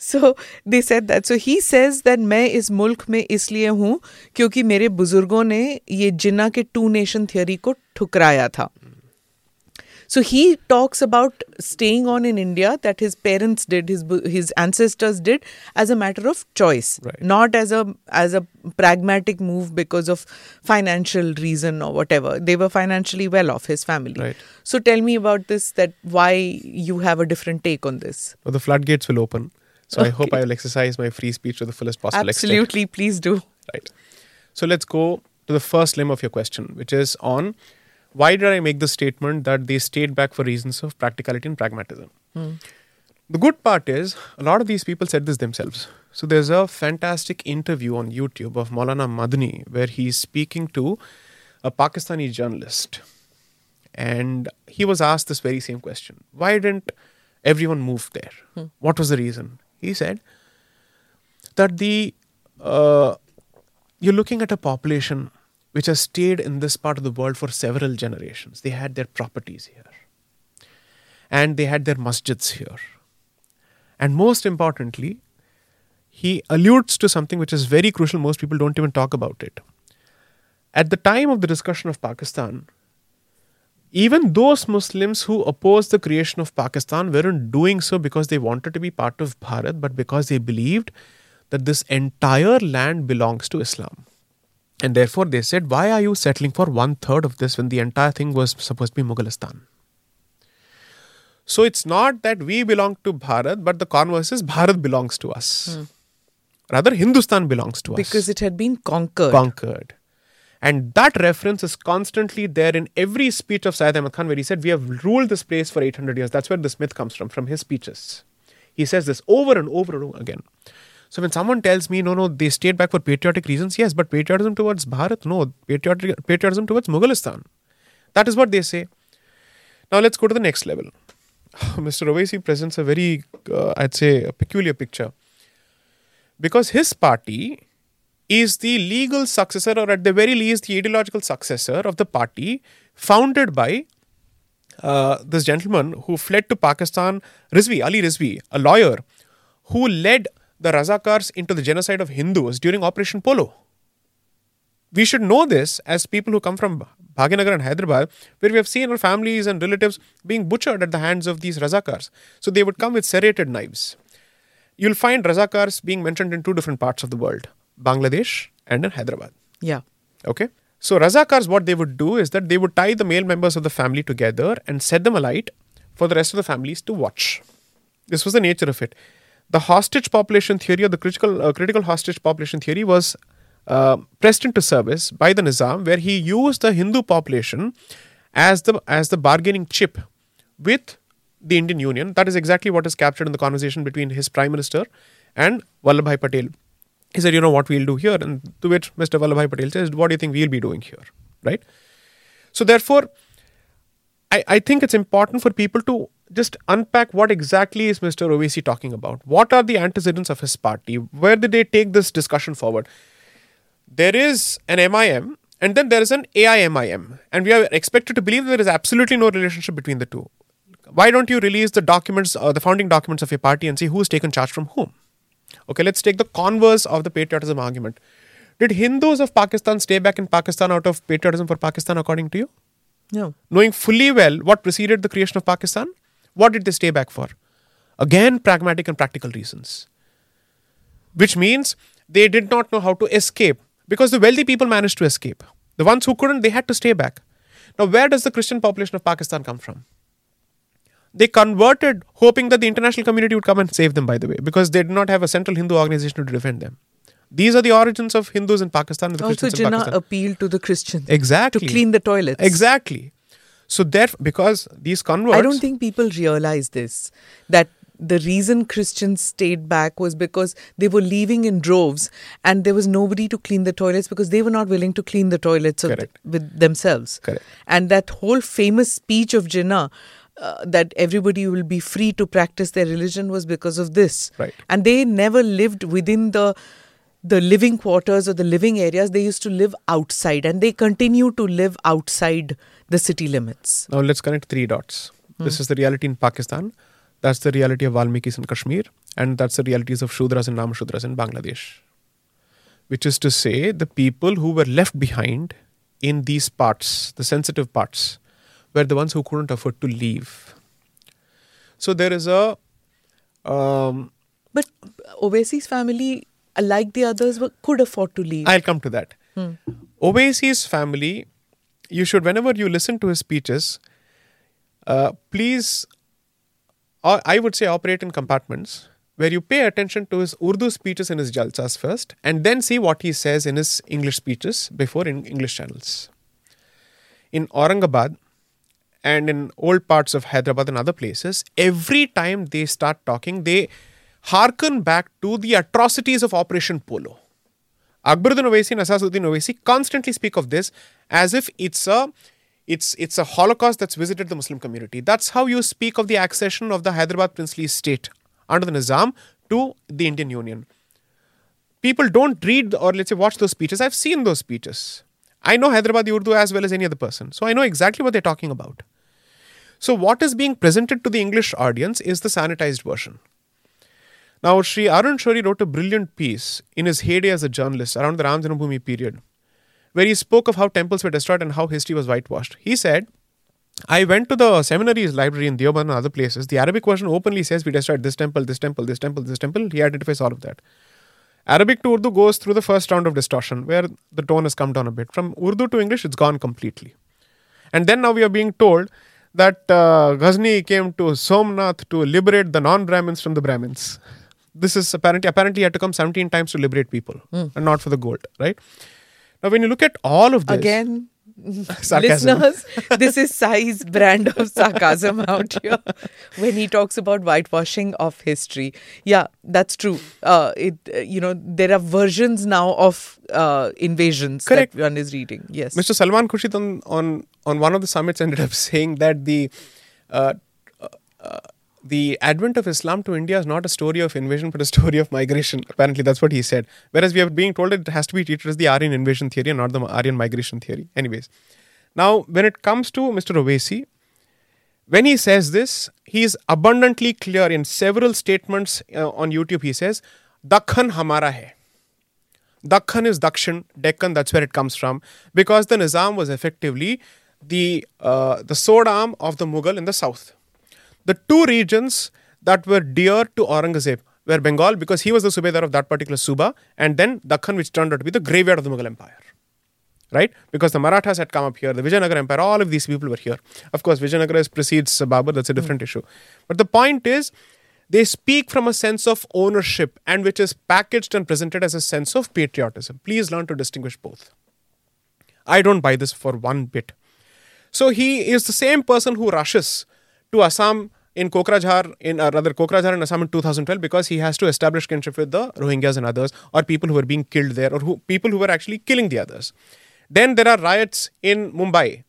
so they said that so he says that मैं इस मुल्क में इसलिए हूँ क्योंकि मेरे बुजुर्गों ने ये जिन्ना के टू नेशन थियोरी को ठुकराया था so he talks about staying on in India that his parents did, his bu- his ancestors did, as a matter of choice, Right. not as a as a pragmatic move because of financial reason or whatever. They were financially well off, his family. Right. So tell me about this. That why you have a different take on this? Well, the floodgates will open. so I hope I will exercise my free speech to the fullest possible extent. Absolutely, please do. Right. So let's go to the first limb of your question, which is on why did I make the statement that they stayed back for reasons of practicality and pragmatism? Hmm. The good part is a lot of these people said this themselves. So there's a fantastic interview on YouTube of Maulana Madni where he's speaking to a Pakistani journalist. And he was asked this very same question Why didn't everyone move there? Hmm. What was the reason? He said that the uh, you're looking at a population which has stayed in this part of the world for several generations. They had their properties here, and they had their masjids here. And most importantly, he alludes to something which is very crucial. Most people don't even talk about it. At the time of the discussion of Pakistan, even those Muslims who opposed the creation of Pakistan weren't doing so because they wanted to be part of Bharat, but because they believed that this entire land belongs to Islam. And therefore, they said, Why are you settling for one third of this when the entire thing was supposed to be Mughalistan? So it's not that we belong to Bharat, but the converse is Bharat belongs to us. Hmm. Rather, Hindustan belongs to us Because it had been conquered. conquered. And that reference is constantly there in every speech of Syed Ahmad Khan, where he said, We have ruled this place for 800 years. That's where this myth comes from, from his speeches. He says this over and over and over again. So when someone tells me, no, no, they stayed back for patriotic reasons, yes, but patriotism towards Bharat, no, patriotic, patriotism towards Mughalistan. That is what they say. Now let's go to the next level. *sighs* Mr. Owaisi presents a very, uh, I'd say, a peculiar picture. Because his party is the legal successor, or at the very least, the ideological successor of the party founded by uh, this gentleman who fled to Pakistan, Rizvi, Ali Rizvi, a lawyer, who led the Razakars into the genocide of Hindus during Operation Polo. We should know this as people who come from Bhaginagar and Hyderabad, where we have seen our families and relatives being butchered at the hands of these Razakars. So they would come with serrated knives. You'll find Razakars being mentioned in two different parts of the world Bangladesh and in Hyderabad. Yeah. Okay. So Razakars, what they would do is that they would tie the male members of the family together and set them alight for the rest of the families to watch. This was the nature of it. The hostage population theory or the critical uh, critical hostage population theory was uh, pressed into service by the Nizam, where he used the Hindu population as the as the bargaining chip with the Indian Union. That is exactly what is captured in the conversation between his prime minister and Vallabhbhai Patel. He said, you know what we'll do here? And to which Mr. Vallabhbhai Patel says, what do you think we'll be doing here? Right? So therefore, I, I think it's important for people to just unpack what exactly is Mr. Owaisi talking about. What are the antecedents of his party? Where did they take this discussion forward? There is an MIM and then there is an AIMIM. And we are expected to believe there is absolutely no relationship between the two. Why don't you release the documents, uh, the founding documents of your party and see who's taken charge from whom? Okay, let's take the converse of the patriotism argument. Did Hindus of Pakistan stay back in Pakistan out of patriotism for Pakistan, according to you? No. Knowing fully well what preceded the creation of Pakistan, what did they stay back for? Again, pragmatic and practical reasons. Which means they did not know how to escape because the wealthy people managed to escape. The ones who couldn't, they had to stay back. Now, where does the Christian population of Pakistan come from? They converted, hoping that the international community would come and save them, by the way, because they did not have a central Hindu organization to defend them. These are the origins of Hindus in Pakistan and the Also, Christians in Jinnah appealed to the Christians Exactly. to clean the toilets. Exactly. So therefore, because these converts, I don't think people realize this that the reason Christians stayed back was because they were leaving in droves and there was nobody to clean the toilets because they were not willing to clean the toilets of Correct. with themselves. Correct. And that whole famous speech of Jinnah uh, that everybody will be free to practice their religion was because of this. Right. And they never lived within the the living quarters or the living areas. They used to live outside and they continue to live outside the city limits. Now let's connect three dots. This is the reality in Pakistan. That's the reality of Valmikis in Kashmir. And that's the realities of Shudras and Namashudras in Bangladesh. Which is to say, the people who were left behind in these parts, the sensitive parts, were the ones who couldn't afford to leave. So there is a. Um, But Owaisi's family, like the others, could afford to leave. I'll come to that. Owaisi's family, you should, whenever you listen to his speeches, uh, please, uh, I would say, operate in compartments where you pay attention to his Urdu speeches in his jalsas first and then see what he says in his English speeches before in English channels. In Aurangabad and in old parts of Hyderabad and other places, every time they start talking, they hearken back to the atrocities of Operation Polo. Akbaruddin Owaisi and Asaduddin Owaisi constantly speak of this as if it's a it's it's a holocaust that's visited the Muslim community. That's how you speak of the accession of the Hyderabad princely state under the Nizam to the Indian Union. People don't read or let's say watch those speeches. I've seen those speeches. I know Hyderabad Urdu as well as any other person. So I know exactly what they're talking about. So what is being presented to the English audience is the sanitized version. Now, Sri Arun Shourie wrote a brilliant piece in his heyday as a journalist around the Ram Janmabhoomi period, where he spoke of how temples were destroyed and how history was whitewashed. He said, I went to the seminaries library in Deoband and other places. The Arabic version openly says we destroyed this temple, this temple, this temple, this temple. He identifies all of that. Arabic to Urdu goes through the first round of distortion, where the tone has come down a bit. From Urdu to English, it's gone completely. And then now we are being told that uh, Ghazni came to Somnath to liberate the non-Brahmins from the Brahmins. This is apparently apparently he had to come 17 times to liberate people, and not for the gold, right? Now, when you look at all of this, Again, *laughs* listeners, this is Sai's brand of sarcasm out here when he talks about whitewashing of history. Yeah, that's true. Uh, it uh, you know there are versions now of uh, invasions Correct. that one is reading. Yes, Mr. Salman Khurshid on, on, on one of the summits ended up *laughs* saying that the uh, uh, the advent of Islam to India is not a story of invasion but a story of migration. Apparently, that's what he said. Whereas we are being told it has to be treated as the Aryan invasion theory and not the Aryan migration theory. Anyways, now when it comes to Mr. Owaisi, when he says this, he is abundantly clear in several statements uh, on YouTube. He says, "Dakhan hamara hai." Dakhan is Dakshin, Deccan, that's where it comes from, because the Nizam was effectively the, uh, the sword arm of the Mughal in the south. The two regions that were dear to Aurangzeb were Bengal, because he was the Subedar of that particular Suba, and then Dakhan, which turned out to be the graveyard of the Mughal Empire. Right? Because the Marathas had come up here, the Vijayanagar Empire, all of these people were here. Of course, Vijayanagar precedes Babur, that's a different issue. But the point is, they speak from a sense of ownership and which is packaged and presented as a sense of patriotism. Please learn to distinguish both. I don't buy this for one bit. So he is the same person who rushes to Assam in Kokrajhar, in uh, rather Kokrajhar in Assam in 2012 because he has to establish kinship with the Rohingyas and others, or people who were being killed there, or who, people who were actually killing the others. Then there are riots in Mumbai,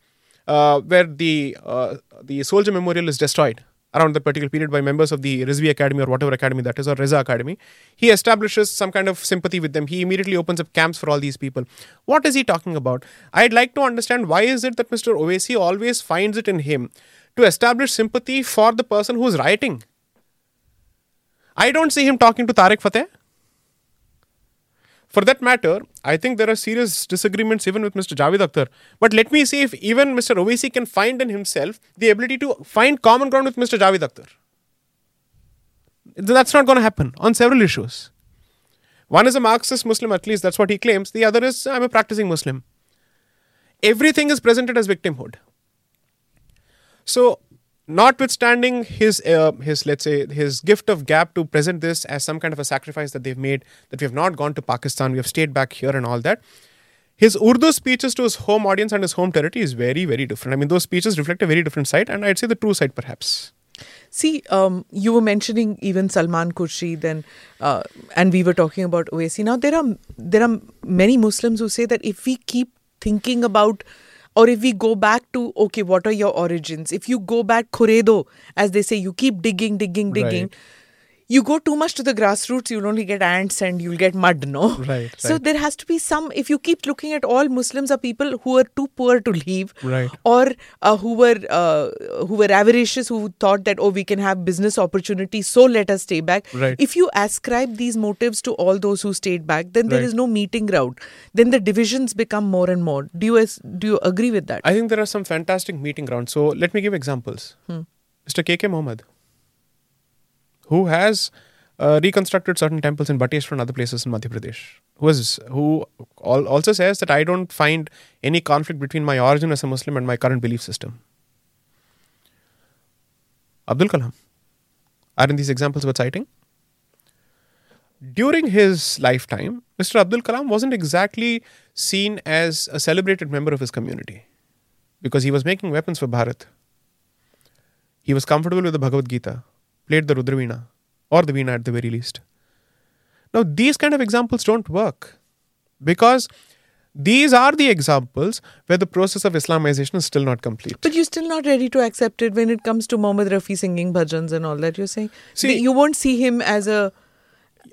uh, where the uh, the soldier memorial is destroyed around that particular period by members of the Rizvi Academy or whatever academy that is, or Reza Academy. He establishes some kind of sympathy with them. He immediately opens up camps for all these people. What is he talking about? I'd like to understand why is it that Mr. Owaisi always finds it in him to establish sympathy for the person who's rioting? I don't see him talking to Tarek Fatah. For that matter, I think there are serious disagreements even with Mr. Javed Akhtar. But let me see if even Mr. Owaisi can find in himself the ability to find common ground with Mr. Javed Akhtar. That's not going to happen on several issues. One is a Marxist Muslim, at least that's what he claims. The other is I'm a practicing Muslim. Everything is presented as victimhood. So, notwithstanding his uh, his let's say his gift of gab to present this as some kind of a sacrifice that they've made that we have not gone to pakistan we have stayed back here and all that his urdu speeches to his home audience and his home territory is very very different i mean those speeches reflect a very different side and i'd say the true side perhaps See, um, you were mentioning even Salman Khurshid, and uh, and we were talking about Owaisi. Now there are there are many Muslims who say that if we keep thinking about or if we go back to okay what are your origins if you go back Khoredo as they say you keep digging digging digging Right. You go too much to the grassroots you'll only get ants and you'll get mud no *laughs* Right, so right. there has to be some if you keep looking at all muslims are people who are too poor to leave Right. or uh, who were uh, who were avaricious who thought that oh we can have business opportunities so let us stay back Right. if you ascribe these motives to all those who stayed back then there Right. is no meeting ground then the divisions become more and more do you do you agree with that i think there are some fantastic meeting grounds so let me give examples mr kk mohammed who has uh, reconstructed certain temples in Bateshwar and other places in Madhya Pradesh. Who is who al- also says that I don't find any conflict between my origin as a Muslim and my current belief system. Abdul Kalam. Aren't these examples worth citing? During his lifetime, Mr. Abdul Kalam wasn't exactly seen as a celebrated member of his community because he was making weapons for Bharat. He was comfortable with the Bhagavad Gita, played the Rudraveena, or the Veena at the very least. Now, these kind of examples don't work because these are the examples where the process of Islamization is still not complete. But you're still not ready to accept it when it comes to Mohammad Rafi singing bhajans and all that you're saying. See- you won't see him as a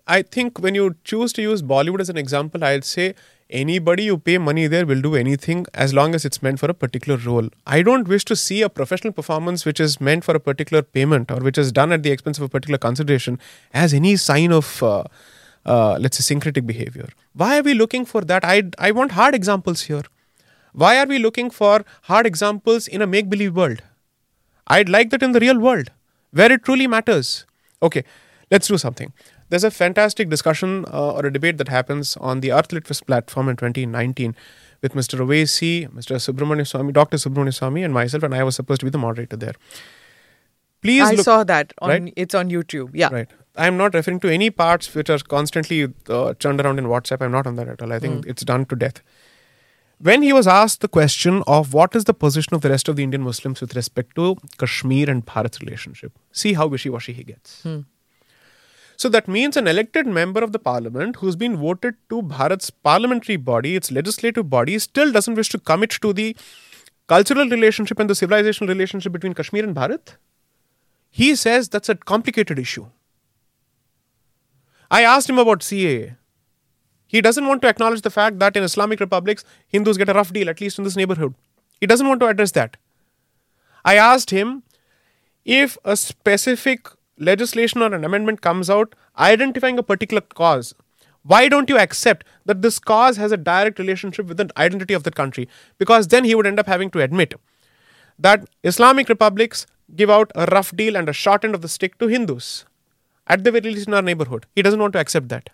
I think when you choose to use Bollywood as an example, I'd say anybody you pay money there will do anything as long as it's meant for a particular role. I don't wish to see a professional performance which is meant for a particular payment or which is done at the expense of a particular consideration as any sign of, uh, uh, let's say, syncretic behavior. Why are we looking for that? I, I want hard examples here. Why are we looking for hard examples in a make believe world? I'd like that in the real world where it truly matters. Okay, let's do something. There's a fantastic discussion uh, or a debate that happens on the Earth Litfest platform in 2019 with Mr. Owaisi, Mr. Subramanian Swamy, Dr. Subramanian Swamy, and myself, and I was supposed to be the moderator there. Please I look. saw that on right? it's on YouTube. Yeah. Right. I'm not referring to any parts which are constantly uh, churned around in WhatsApp. I'm not on that at all. I think it's done to death. when he was asked the question of what is the position of the rest of the Indian Muslims with respect to Kashmir and Bharat's relationship, see how wishy washy he gets. So that means an elected member of the parliament who's been voted to Bharat's parliamentary body, its legislative body, still doesn't wish to commit to the cultural relationship and the civilizational relationship between Kashmir and Bharat. He says that's a complicated issue. I asked him about CAA. He doesn't want to acknowledge the fact that in Islamic republics, Hindus get a rough deal, at least in this neighborhood. He doesn't want to address that. I asked him if a specific legislation or an amendment comes out identifying a particular cause, why don't you accept that this cause has a direct relationship with the identity of the country? Because then he would end up having to admit that Islamic republics give out a rough deal and a short end of the stick to Hindus, at the very least in our neighborhood. He doesn't want to accept that.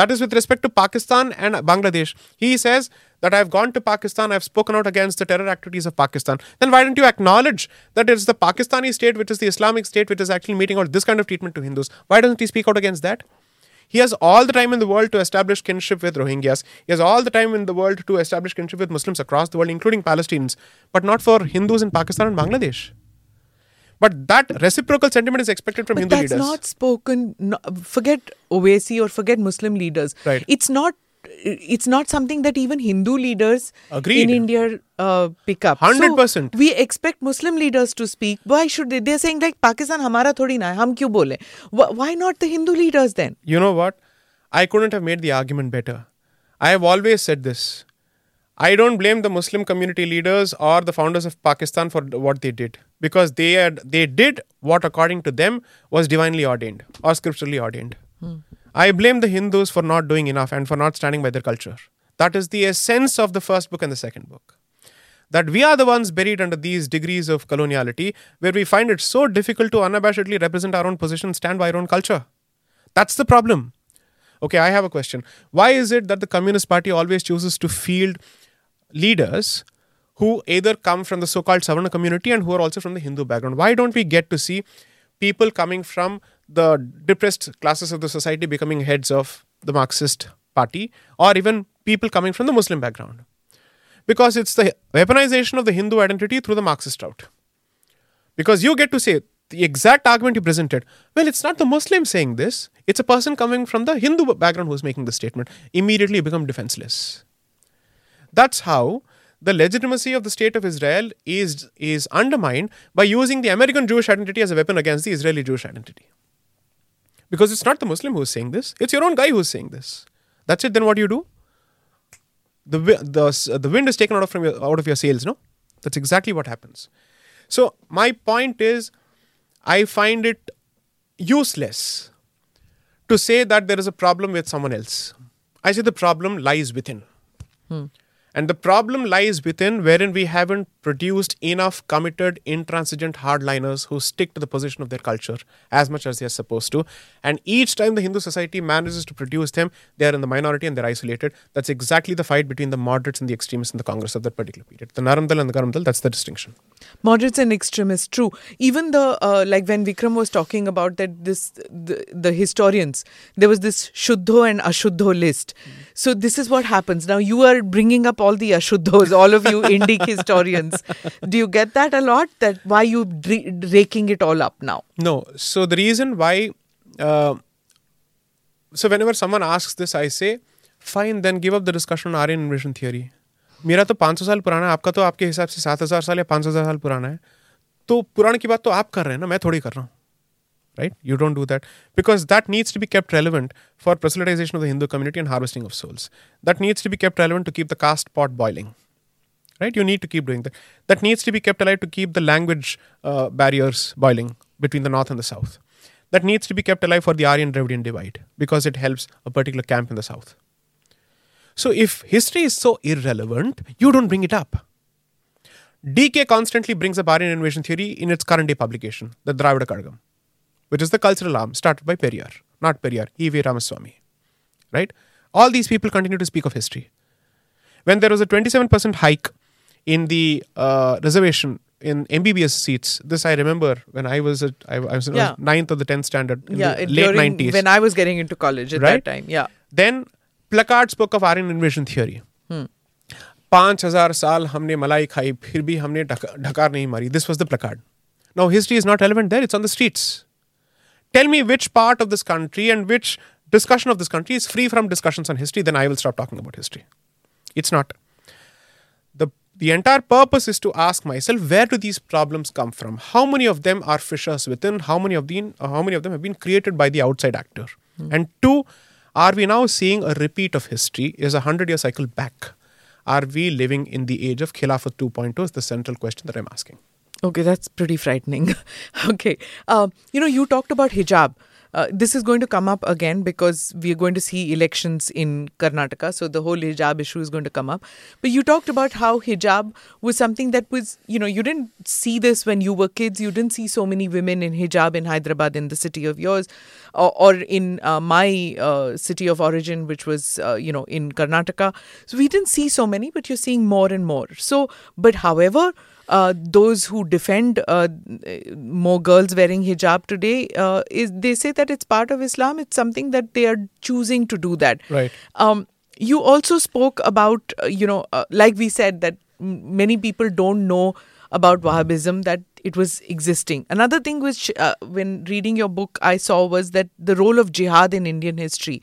That is with respect to Pakistan and Bangladesh. He says that I've gone to Pakistan, I've spoken out against the terror activities of Pakistan. Then why don't you acknowledge that it's the Pakistani state, which is the Islamic state, which is actually meeting out this kind of treatment to Hindus? Why doesn't he speak out against that? He has all the time in the world to establish kinship with Rohingyas. He has all the time in the world to establish kinship with Muslims across the world, including Palestinians, but not for Hindus in Pakistan and Bangladesh. But that reciprocal sentiment is expected from But Hindu that's leaders. not spoken. No, forget Owaisi or forget Muslim leaders. Right. It's not. It's not something that even Hindu leaders Agreed. in India uh, pick up. 100%. So we expect Muslim leaders to speak. Why should they? They're saying like Pakistan हमारा थोड़ी ना है. हम क्यों बोले? Wh- Why not the Hindu leaders then? you know what? I couldn't have made the argument better. I have always said this. I don't blame the Muslim community leaders or the founders of Pakistan for what they did because they had they did what according to them was divinely ordained or scripturally ordained. Hmm. I blame the Hindus for not doing enough and for not standing by their culture. That is the essence of the first book and the second book. That we are the ones buried under these degrees of coloniality where we find it so difficult to unabashedly represent our own position, stand by our own culture. That's the problem. Okay, I have a question. Why is it that the Communist Party always chooses to field leaders who either come from the so called Savarna community and who are also from the Hindu background? Why don't we get to see people coming from the depressed classes of the society becoming heads of the Marxist party or even people coming from the Muslim background? Because it's the weaponization of the Hindu identity through the Marxist route. Because you get to say the exact argument you presented. Well, it's not the Muslim saying this, it's a person coming from the Hindu background who's making the statement. Immediately you become defenseless. That's how the legitimacy of the state of Israel is, is undermined by using the American Jewish identity as a weapon against the Israeli Jewish identity. Because it's not the Muslim who's saying this, it's your own guy who's saying this. That's it, then what do you do? The, the, the wind is taken out of, from your, out of your sails, no? That's exactly what happens. So, my point is, I find it useless to say that there is a problem with someone else. I say the problem lies within. Hmm. And the problem lies within wherein we haven't produced enough committed, intransigent hardliners who stick to the position of their culture as much as they are supposed to. And each time the Hindu society manages to produce them, they are in the minority and they're isolated. That's exactly the fight between the moderates and the extremists in the Congress of that particular period. The Naramdal and the Garamdal, that's the distinction. moderates and extremists true even the uh, like when vikram was talking about that this the, the historians there was this shuddho and ashuddho list so this is what happens now you are bringing up all the ashuddhos all of you indic historians do you get that a lot that why you dra- raking it all up now No. So the reason why, uh, so whenever someone asks this, I say, fine, then give up the discussion on Aryan invasion theory. मेरा तो 500 साल पुराना है आपका तो आपके हिसाब से 7000 साल या 5000 साल पुराना है तो पुराने की बात तो आप कर रहे हैं ना मैं थोड़ी कर रहा हूँ right? You don't do that. Because that needs to be kept relevant for proselytization of the hindu community and harvesting of souls. That needs to be kept relevant to keep the caste pot boiling right? You need to keep doing that. That needs to be kept alive to keep the language uh, barriers boiling between the north and the south. That needs to be kept alive for the aryan dravidian divide because it helps a particular camp in the south. So if history is so irrelevant you don't bring it up. Dk constantly brings up aryan invasion theory in its current day publication the Dravidar Kazhagam which is the cultural arm started by periyar not periyar E.V. ramaswamy right all these people continue to speak of history when there was a 27% hike in the uh, reservation in MBBS seats, this I remember when I was at I, I was in Yeah. ninth or the tenth standard in yeah the it- late during- nineties. when i was getting into college at Right? that time yeah Then placards spoke of Aryan invasion theory. पांच हजार साल हमने मलाई खाई फिर भी हमने ढक- ढकार नहीं मारी this was the placard now history is not relevant there it's on the streets tell me which part of this country and which discussion of this country is free from discussions on history, then I will stop talking about history. It's not. The, the entire purpose is to ask myself where do these problems come from? How many of them are fissures within? How many of them, how many of them have been created by the outside actor? Hmm. And two, are we now seeing a repeat of history? Is a hundred year cycle back? Are we living in the age of Khilafat 2.0? Is the central question that I'm asking. Okay, that's pretty frightening. *laughs* okay. Uh, you know, you talked about hijab. Uh, this is going to come up again because we are going to see elections in Karnataka. So the whole hijab issue is going to come up. But you talked about how hijab was something that was, you know, you didn't see this when you were kids. You didn't see so many women in hijab in Hyderabad, in the city of yours, or, or in uh, my uh, city of origin, which was, uh, you know, in Karnataka. So we didn't see so many, but you're seeing more and more. So, but however, uh, those who defend uh, more girls wearing hijab today uh, is they say that it's part of Islam. It's something that they are choosing to do that. Right. Um, you also spoke about uh, you know uh, like we said that m- many people don't know about Wahhabism that it was existing. Another thing which uh, when reading your book I saw was that the role of jihad in Indian history.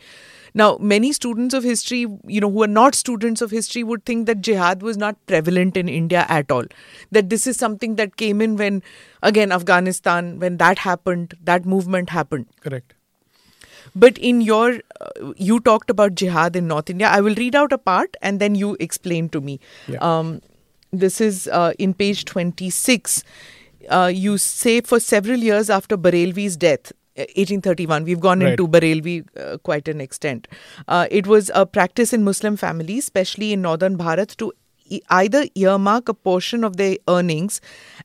Now, many students of history, you know, who are not students of history would think that jihad was not prevalent in India at all. That this is something that came in when, again, Afghanistan, when that happened, that movement happened. Correct. But in your, uh, you talked about jihad in North India. I will read out a part and then you explain to me. Yeah. Um, this is uh, in page 26. Uh, you say for several years after Barelvi's death, 1831, we've gone Right. into Barelvi uh, quite an extent. Uh, it was a practice in Muslim families, especially in northern Bharat, to e- either earmark a portion of their earnings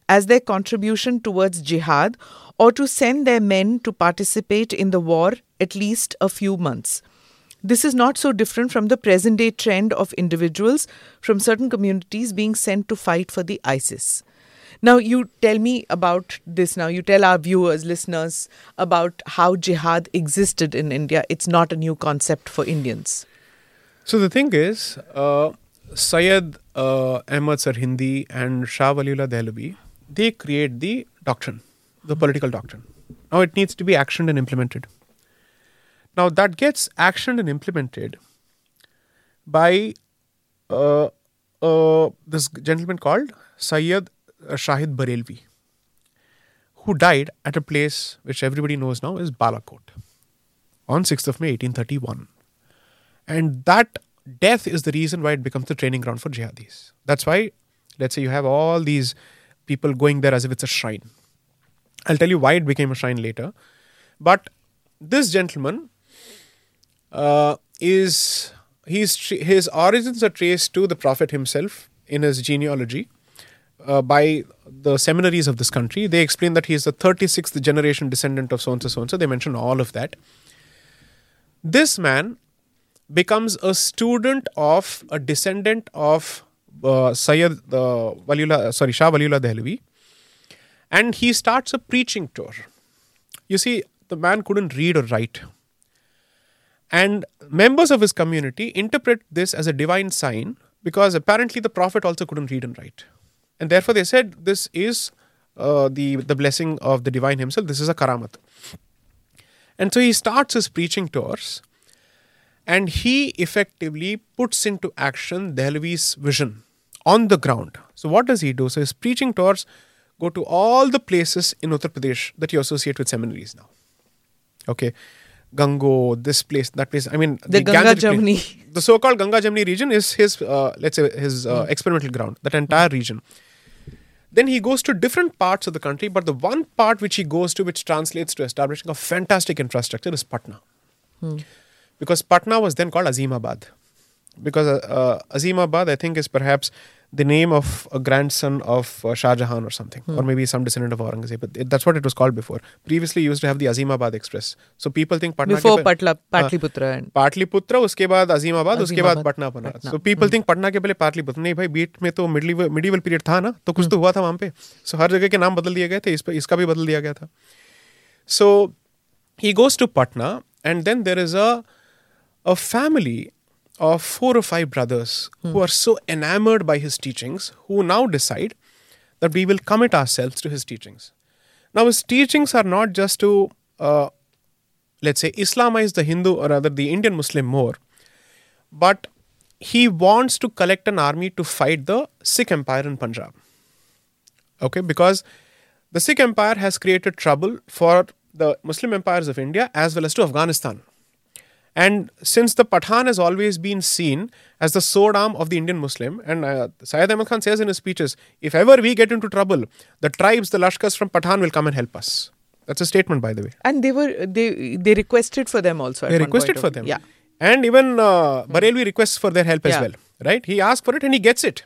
as their contribution towards jihad or to send their men to participate in the war at least a few months. This is not so different from the present day trend of individuals from certain communities being sent to fight for the ISIS. Now, you tell me about this now. You tell our viewers, listeners, about how jihad existed in India. It's not a new concept for Indians. So the thing is, uh, Syed uh, Ahmad Sirhindi and Shah Waliullah Dehlavi, they create the doctrine, the political doctrine. Now it needs to be actioned and implemented. Now that gets actioned and implemented by uh, uh, this gentleman called Syed Shahid Barelvi, who died at a place which everybody knows now is Balakot on 6th of May 1831. And that death is the reason why it becomes the training ground for jihadis. That's why, let's say, you have all these people going there as if it's a shrine. I'll tell you why it became a shrine later. But this gentleman uh, is he's his origins are traced to the prophet himself in his genealogy uh, by the seminaries of this country. They explain that he is the 36th generation descendant of so and so, so and so. They mention all of that. This man becomes a student of a descendant of uh, Sayyid uh, Waliullah, sorry, Shah Waliullah Dehlavi, and he starts a preaching tour. You see, the man couldn't read or write. And members of his community interpret this as a divine sign because apparently the prophet also couldn't read and write. And therefore they said this is uh, the, the blessing of the divine himself, this is a karamat. And so he starts his preaching tours and he effectively puts into action Dehlavi's vision on the ground. So what does he do? So his preaching tours go to all the places in Uttar Pradesh that you associate with seminaries now. Okay. Gangoh, this place, that place. I mean, The Ganga Ganges place- The so-called Ganga Jamni region is his, uh, let's say, his uh, experimental ground. That entire region. Then he goes to different parts of the country, but the one part which he goes to, which translates to establishing a fantastic infrastructure, is Patna. Because Patna was then called Azimabad. Because uh, uh, Azimabad, I think, is perhaps the name of a grandson of uh, Shah Jahan or something, hmm. or maybe some descendant of Aurangzeb. But it, that's what it was called before. Previously, used to have the Azimabad Express. So people think Patna. Before पे- Patla, हाँ, Patliputra and Pataliputra उसके बाद अजीमाबाद उसके बाद पटना बना Patna, so people think Patna के पहले पाटलिपुत्र नहीं भाई बीट में तो मिडिल मिडिवल पीरियड था ना तो कुछ तो हुआ था वहाँ पे सो हर जगह के नाम बदल दिए गए थे इस पे इसका भी बदल दिया गया था so he goes to Patna and then there is a a family of four or five brothers who are so enamored by his teachings who now decide that we will commit ourselves to his teachings. Now, his teachings are not just to, uh, let's say, Islamize the Hindu or rather the Indian Muslim more, but he wants to collect an army to fight the Sikh Empire in Punjab. Okay, because the Sikh Empire has created trouble for the Muslim empires of India as well as to Afghanistan. And since the Pathan has always been seen as the sword arm of the Indian Muslim, and uh, Syed Ahmad Khan says in his speeches, if ever we get into trouble, the tribes, the Lashkars from Pathan will come and help us. That's a statement, by the way. And they were they they requested for them also. They requested for them. Yeah. And even uh, Barelvi requests for their help as well. Right? He asks for it and he gets it.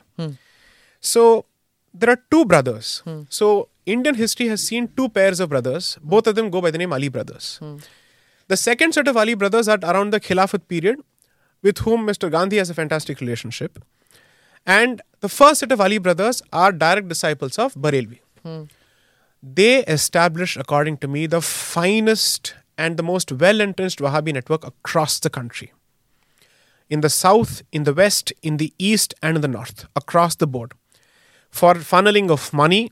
So there are two brothers. So Indian history has seen two pairs of brothers. Both of them go by the name Ali brothers. The second set of Ali brothers are around the Khilafat period, with whom Mr. Gandhi has a fantastic relationship. And the first set of Ali brothers are direct disciples of Barelvi. Hmm. They establish, according to me, the finest and the most well entrenched Wahhabi network across the country. In the south, in the west, in the east, and in the north, across the board. For funneling of money,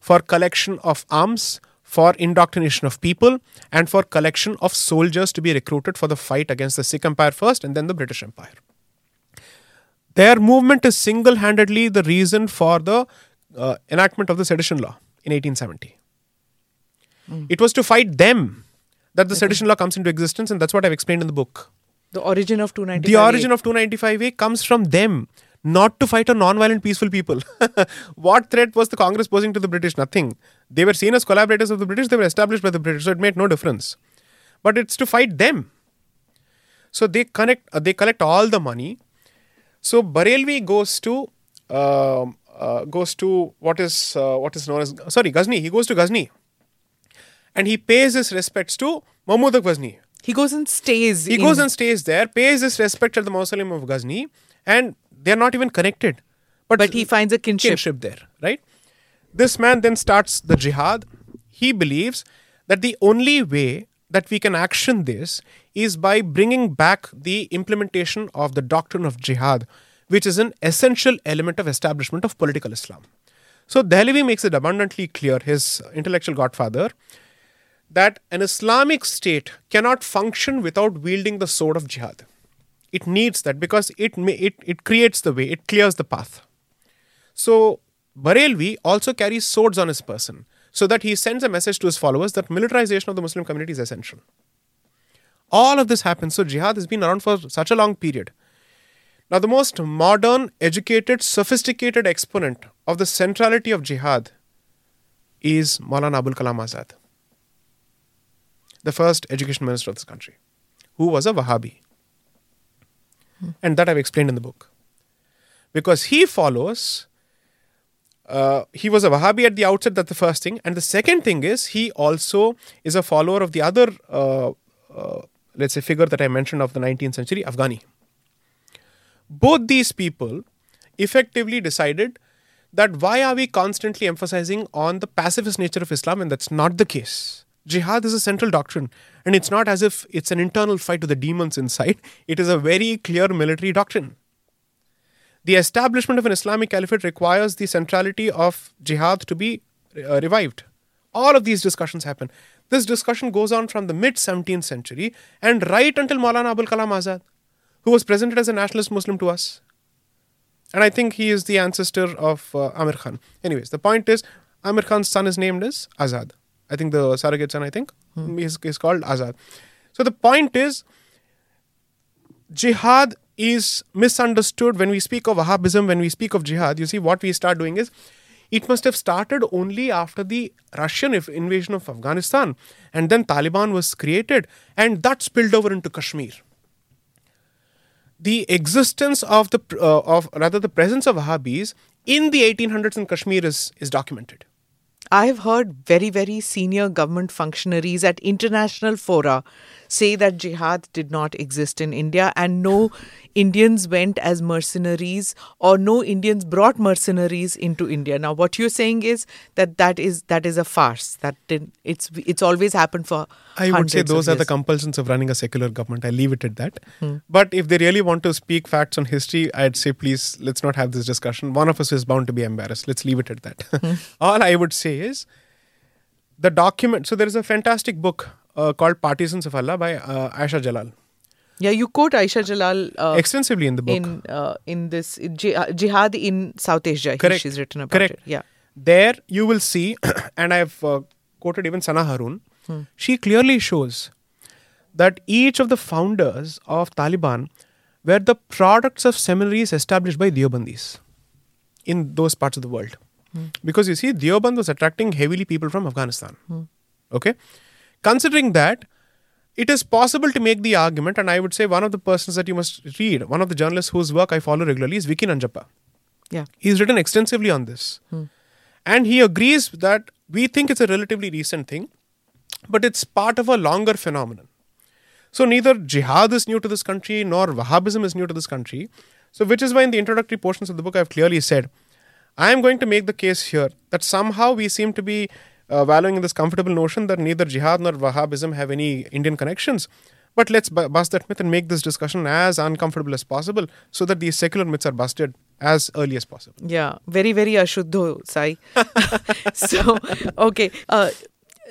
for collection of arms, for indoctrination of people, and for collection of soldiers to be recruited for the fight against the Sikh Empire first and then the British Empire. Their movement is single handedly the reason for the uh, enactment of the sedition law in 1870. It was to fight them that the sedition law comes into existence, and that's what I've explained in the book. The origin of 295. The origin of 295A comes from them, not to fight a non-violent, peaceful people. *laughs* what threat was the Congress posing to the British? Nothing. They were seen as collaborators of the British. They were established by the British, so it made no difference. But it's to fight them. So they connect. Uh, they collect all the money. So Barelvi goes to um uh, goes to what is uh, what is known as sorry Ghazni. He goes to Ghazni, and he pays his respects to Mahmud of Ghazni. He goes and stays. He in- goes and stays there, pays his respect at the mausoleum of Ghazni, and they are not even connected. But, But he finds a kinship. there, right? This man then starts the jihad. He believes that the only way that we can action this is by bringing back the implementation of the doctrine of jihad, which is an essential element of establishment of political Islam. So Dehlavi makes it abundantly clear, his intellectual godfather, that an Islamic state cannot function without wielding the sword of jihad. It needs that because it, may, it, it creates the way, it clears the path. So Barelvi also carries swords on his person so that he sends a message to his followers that militarization of the Muslim community is essential. All of this happens. So jihad has been around for such a long period. Now, the most modern, educated, sophisticated exponent of the centrality of jihad is Maulana Abul Kalam Azad, the first education minister of this country, who was a Wahhabi. Hmm. And that I've explained in the book. Because he follows, uh, he was a Wahhabi at the outset, that's the first thing. And the second thing is, he also is a follower of the other, uh, uh, let's say, figure that I mentioned of the 19th century, Afghani both these people effectively decided that why are we constantly emphasizing on the pacifist nature of Islam and that's not the case. Jihad is a central doctrine and it's not as if it's an internal fight with the demons inside. It is a very clear military doctrine. The establishment of an Islamic caliphate requires the centrality of jihad to be uh, revived. All of these discussions happen. This discussion goes on from the mid 17th century and right until Maulana Abul Kalam Azad who was presented as a nationalist Muslim to us. And I think he is the ancestor of uh, Aamir Khan. Anyways, the point is, Aamir Khan's son is named as Azad. I think the surrogate son, I think, is, is called Azad. So the point is, jihad is misunderstood when we speak of Wahhabism, when we speak of jihad. You see, what we start doing is, it must have started only after the Russian invasion of Afghanistan. And then Taliban was created, and that spilled over into Kashmir the existence of the uh, of rather the presence of Wahhabis in the 1800s in Kashmir is is documented. I have heard very, very senior government functionaries at international fora say that jihad did not exist in India and no Indians went as mercenaries or no Indians brought mercenaries into India. Now, what you're saying is that that is that is a farce. That did, it's it's always happened for. I would say those are the compulsions of running a secular government. I leave it at that. Hmm. But if they really want to speak facts on history, I'd say please let's not have this discussion. One of us is bound to be embarrassed. Let's leave it at that. Hmm. *laughs* All I would say is the document. So there is a fantastic book uh, called Partisans of Allah by uh, Ayesha Jalal. Yeah, you quote Ayesha Jalal uh, Extensively in the book. in uh, in this uh, jihad in South Asia. Correct. She's written about Correct. it. Yeah. there you will see, *clears throat* and I've uh, quoted even Sana Haroon, she clearly shows that each of the founders of Taliban were the products of seminaries established by Deobandis in those parts of the world. Because you see, Deoband was attracting heavily people from Afghanistan. Okay? Considering that, it is possible to make the argument, and I would say one of the persons that you must read, one of the journalists whose work I follow regularly is Vicky Nanjappa. Yeah. He's written extensively on this. Hmm. And he agrees that we think it's a relatively recent thing, but it's part of a longer phenomenon. So neither jihad is new to this country nor Wahhabism is new to this country. So, which is why in the introductory portions of the book, I've clearly said, I am going to make the case here that somehow we seem to be uh, wallowing in this comfortable notion that neither jihad nor Wahhabism have any Indian connections. But let's bu- bust that myth and make this discussion as uncomfortable as possible so that these secular myths are busted as early as possible. Yeah, very, very ashuddho, Sai. *laughs* so, okay. Uh,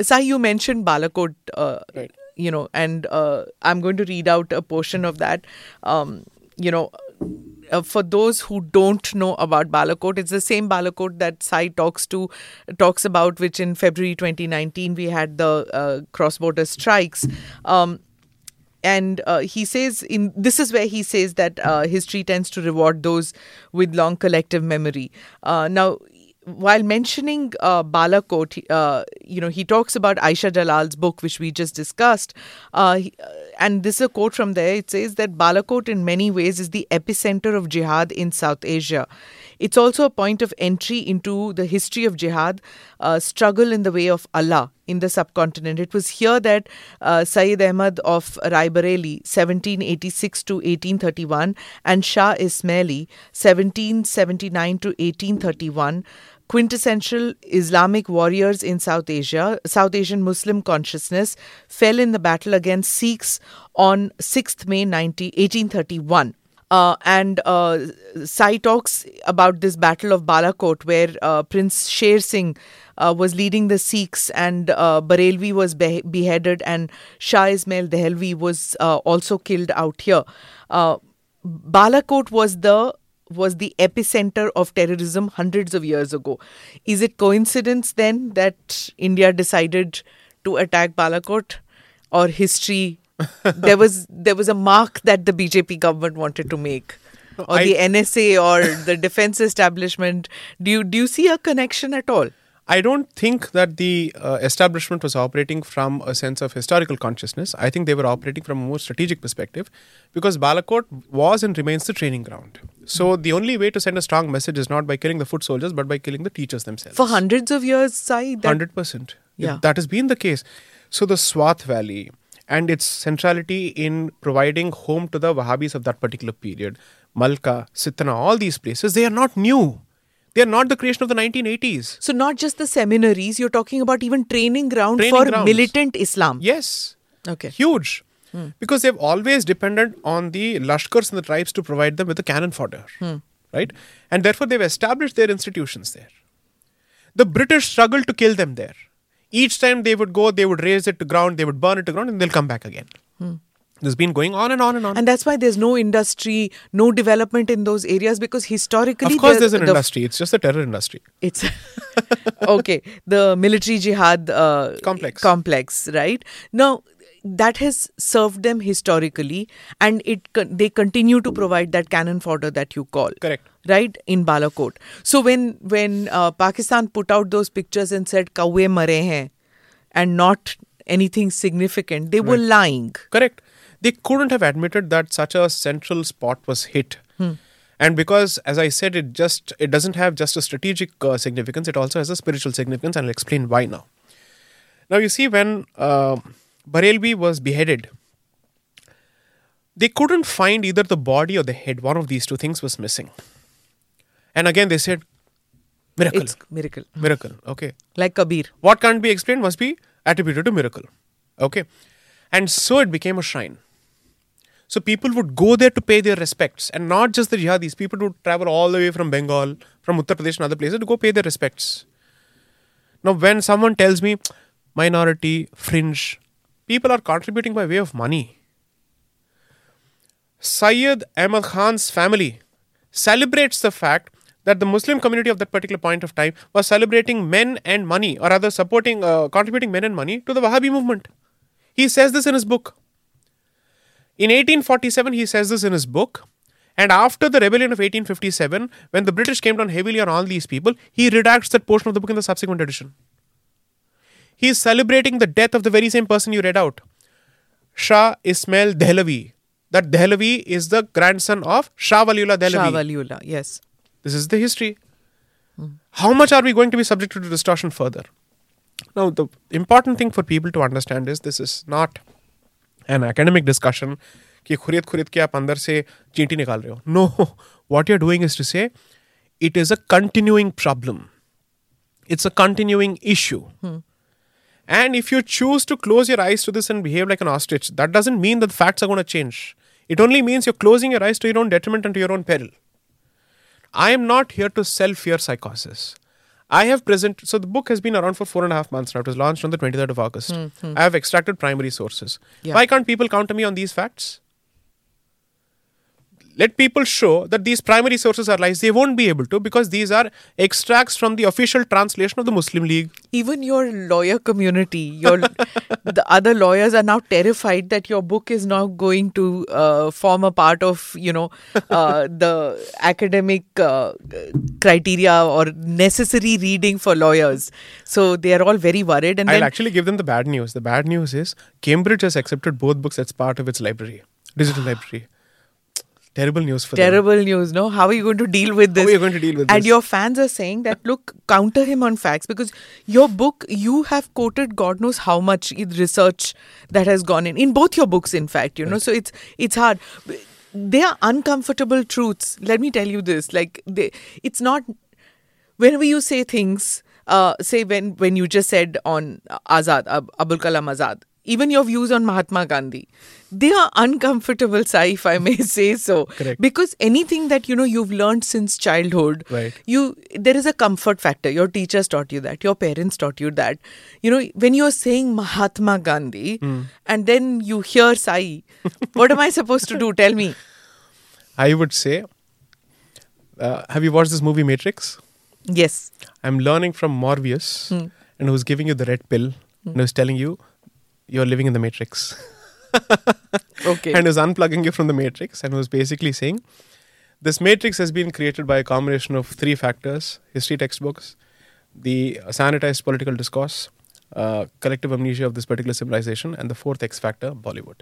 Sai, you mentioned Balakot, uh, Right. you know, and uh, I'm going to read out a portion of that. Um, you know, uh, for those who don't know about Balakot, it's the same Balakot that Sai talks to talks about, which in February 2019 we had the uh, cross-border strikes. Um, and uh, he says in this is where he says that uh, history tends to reward those with long collective memory uh, now while mentioning uh, balakot uh, you know he talks about ayesha jalal's book which we just discussed uh, he- uh, and this is a quote from there it says that balakot in many ways is the epicenter of jihad in south asia it's also a point of entry into the history of jihad, uh, struggle in the way of Allah in the subcontinent. It was here that uh, Sayyid Ahmad of Raebareli, 1786 to 1831, and Shah Ismaili, 1779 to 1831, quintessential Islamic warriors in South Asia, South Asian Muslim consciousness, fell in the battle against Sikhs on 6th May 90, 1831. Uh, and uh, Sai talks about this battle of Balakot, where uh, Prince Sher Singh uh, was leading the Sikhs, and uh, Barelvi was be- beheaded, and Shah Ismail Dehlavi was uh, also killed out here. Balakot was the was the epicenter of terrorism hundreds of years ago. Is it coincidence then that India decided to attack Balakot, or history? *laughs* there was there was a mark that the BJP government wanted to make, or I- the NSA or the defense establishment. Do you do you see a connection at all? I don't think that the uh, establishment was operating from a sense of historical consciousness. I think they were operating from a more strategic perspective because Balakot was and remains the training ground. So the only way to send a strong message is not by killing the foot soldiers but by killing the teachers themselves. For hundreds of years, Sai, that Hundred percent. Yeah. that has been the case. So the Swat Valley and its centrality in providing home to the Wahhabis of that particular period, Malka, Sitna, all these places, they are not new. They are not the creation of the 1980s. So not just the seminaries, you're talking about even training ground Training for grounds. militant Islam. Yes. Okay. Huge. Hmm. Because they've always depended on the Lashkars and the tribes to provide them with the cannon fodder. Hmm. Right? And therefore they've established their institutions there. The British struggled to kill them there. Each time they would go, they would raise it to ground, they would burn it to ground, and they'll come back again. Hmm. This has been going on and on and on. And that's why there's no industry, no development in those areas because historically, of course, the- there's an the- industry. It's just a terror industry. It's *laughs* okay. The military jihad uh, Complex. complex, right? Now that has served them historically, and it they continue to provide that cannon fodder that you call Correct. right in Balakot. So when when uh, Pakistan put out those pictures and said "kawe mare hain," and not anything significant, they were lying. Correct. They couldn't have admitted that such a central spot was hit. And because, as I said, it just it doesn't have just a strategic uh, significance; it also has a spiritual significance, and I'll explain why now. Now, you see, when uh, Barelvi was beheaded they couldn't find either the body or the head. One of these two things was missing. And again, they said, miracle. It's miracle. miracle. Okay. Like Kabir. What can't be explained must be attributed to miracle. Okay. And so it became a shrine. So people would go there to pay their respects. And not just the jihadis, people would travel all the way from Bengal, from Uttar Pradesh and other places to go pay their respects. Now, when someone tells me minority, fringe, people are contributing by way of money. Syed Ahmad Khan's family celebrates the fact that the Muslim community of that particular point of time was celebrating men and money, or rather supporting, uh, contributing men and money to the Wahhabi movement. He says this in his book. In 1847, he says this in his book. And after the rebellion of 1857, when the British came down heavily on all these people, he redacts that portion of the book in the subsequent edition. He is celebrating the death of the very same person you read out, Shah Ismail Dehlavi. That Dehlavi is the grandson of Shah Waliullah Dehlavi. Shah Waliullah, yes. This is the history. How much are we going to be subjected to distortion further? Now, the important thing for people to understand is this is not an academic discussion कि खुरीद खुरीद के आप अंदर से चींटी निकाल रहे हो। No what you are doing is to say it is a continuing problem it's a continuing issue and if you choose to close your eyes to this and behave like an ostrich that doesn't mean that facts are gonna change it only means you're closing your eyes to your own detriment and your own peril I am not here to self your साइकोसिस I have present. so the book has been around for four and a half months now. It was launched on the 23rd of August. Hmm, hmm. I have extracted primary sources. Yeah. Why can't people counter me on these facts? Let people show that these primary sources are lies. They won't be able to because these are extracts from the official translation of the Muslim League. Even your lawyer community, your *laughs* the other lawyers are now terrified that your book is now going to uh, form a part of you know uh, *laughs* the academic uh, criteria or necessary reading for lawyers. So they are all very worried. And I'll then actually give them the bad news. The bad news is Cambridge has accepted both books as part of its library, digital library. Terrible news for them. terrible news. No, how are you going to deal with this? How are you going to deal with and this? your fans are saying that look, counter him on facts because your book, you have quoted God knows how much research that has gone in in both your books. In fact, you know, so it's it's hard. They are uncomfortable truths. Let me tell you this: like they, it's not whenever you say things, uh, say when when you just said on Azad, Ab- Abul Kalam Azad, even your views on Mahatma Gandhi, they are uncomfortable, *laughs* Sai, if I may say so. Correct. Because anything that you know you've learned since childhood, Right. you there is a comfort factor. Your teachers taught you that, your parents taught you that. You know, when you're saying Mahatma Gandhi hmm. and then you hear Sai, what am I supposed to do? Tell me. I would say, uh, have you watched this movie Matrix? Yes. I'm learning from Morpheus, hmm. and who's giving you the red pill, hmm. and who's telling you you're living in the Matrix, *laughs* Okay. and is unplugging you from the Matrix, and was basically saying this Matrix has been created by a combination of three factors: history textbooks, the sanitized political discourse, uh, collective amnesia of this particular civilization, and the fourth X factor, Bollywood.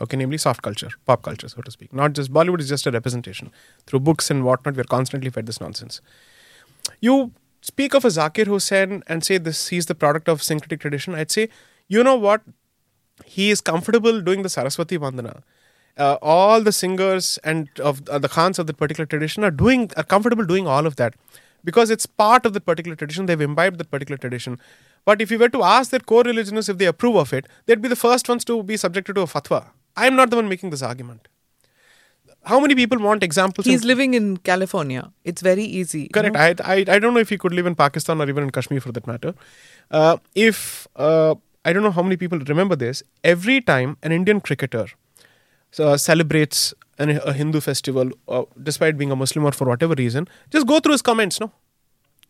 Okay, namely soft culture, pop culture, so to speak. Not just Bollywood is just a representation. Through books and whatnot, we're constantly fed this nonsense. You speak of a Zakir Hussain and say this he's the product of syncretic tradition. I'd say, you know what? He is comfortable doing the Saraswati Vandana. Uh, all the singers and of uh, the Khans of that particular tradition are doing are comfortable doing all of that because it's part of that particular tradition. They've imbibed that particular tradition. But if you were to ask their core religionists if they approve of it, they'd be the first ones to be subjected to a fatwa. I'm not the one making this argument. How many people want examples? He's in- living in California. It's very easy. you Correct. know. I, I I don't know if he could live in Pakistan or even in Kashmir for that matter. Uh, if uh, I don't know how many people remember this, every time an Indian cricketer uh, celebrates an, a Hindu festival, uh, despite being a Muslim or for whatever reason, just go through his comments. No,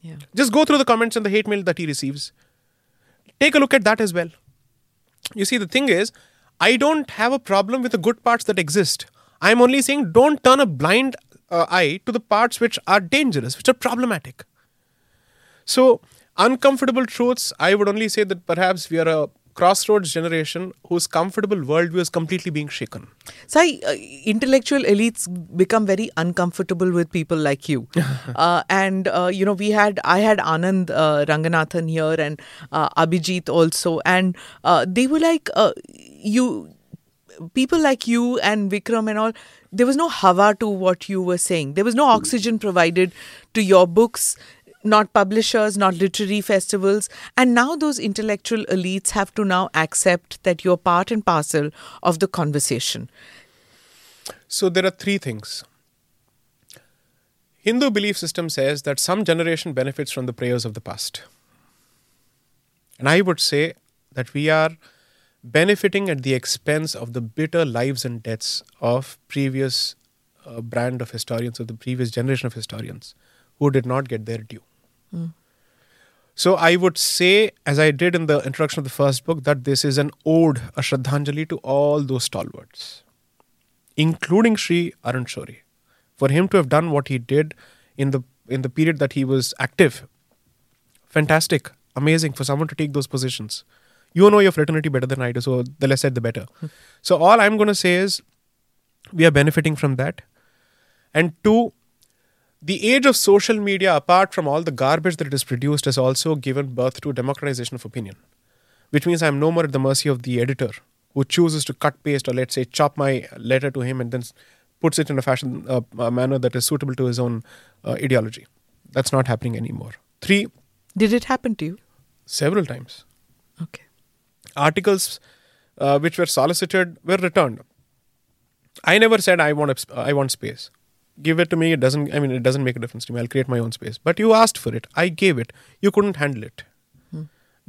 Yeah. just go through the comments and the hate mail that he receives. Take a look at that as well. You see, the thing is, I don't have a problem with the good parts that exist. I'm only saying don't turn a blind uh, eye to the parts which are dangerous, which are problematic. So, uncomfortable truths, I would only say that perhaps we are a crossroads generation whose comfortable worldview is completely being shaken. Sai, uh, intellectual elites become very uncomfortable with people like you. *laughs* uh, and, uh, you know, we had, I had Anand uh, Ranganathan here and uh, Abhijit also. And uh, they were like, uh, you, people like you and Vikram and all, there was no hava to what you were saying. There was no oxygen provided to your books, not publishers, not literary festivals. And now those intellectual elites have to now accept that you're part and parcel of the conversation. So there are three things. Hindu belief system says that some generation benefits from the prayers of the past. And I would say that we are benefiting at the expense of the bitter lives and deaths of previous uh, brand of historians of the previous generation of historians who did not get their due. So I would say, as I did in the introduction of the first book, that this is an ode, a Shraddhanjali to all those stalwarts, including Sri Arun Shourie. For him to have done what he did in the in the period that he was active, fantastic, amazing for someone to take those positions. You know your fraternity better than I do, so the less said, the better. Hmm. So all I'm going to say is, we are benefiting from that, and two, the age of social media, apart from all the garbage that it has produced, has also given birth to democratization of opinion, which means I'm no more at the mercy of the editor who chooses to cut, paste, or let's say chop my letter to him and then puts it in a fashion uh, a manner that is suitable to his own uh, ideology. That's not happening anymore. Three, Did it happen to you? several times, Okay. articles uh, which were solicited were returned. I never said I want a I want space Give it to me. It doesn't. I mean, it doesn't make a difference to me. I'll create my own space. But you asked for it. I gave it. You couldn't handle it.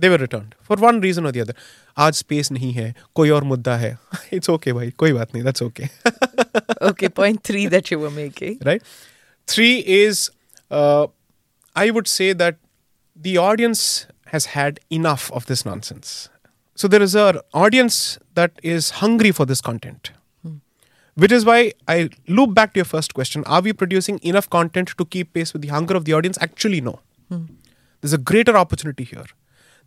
They were returned for one reason or the other. आज space नहीं है कोई और मुद्दा है It's okay भाई कोई बात नहीं That's okay. *laughs* Okay, point three that you were making. right? Three is, uh, I would say that the audience has had enough of this nonsense. So there is an audience that is hungry for this content. Which is why I loop back to your first question. Are we producing enough content to keep pace with the hunger of the audience? Actually, no. There's a greater opportunity here.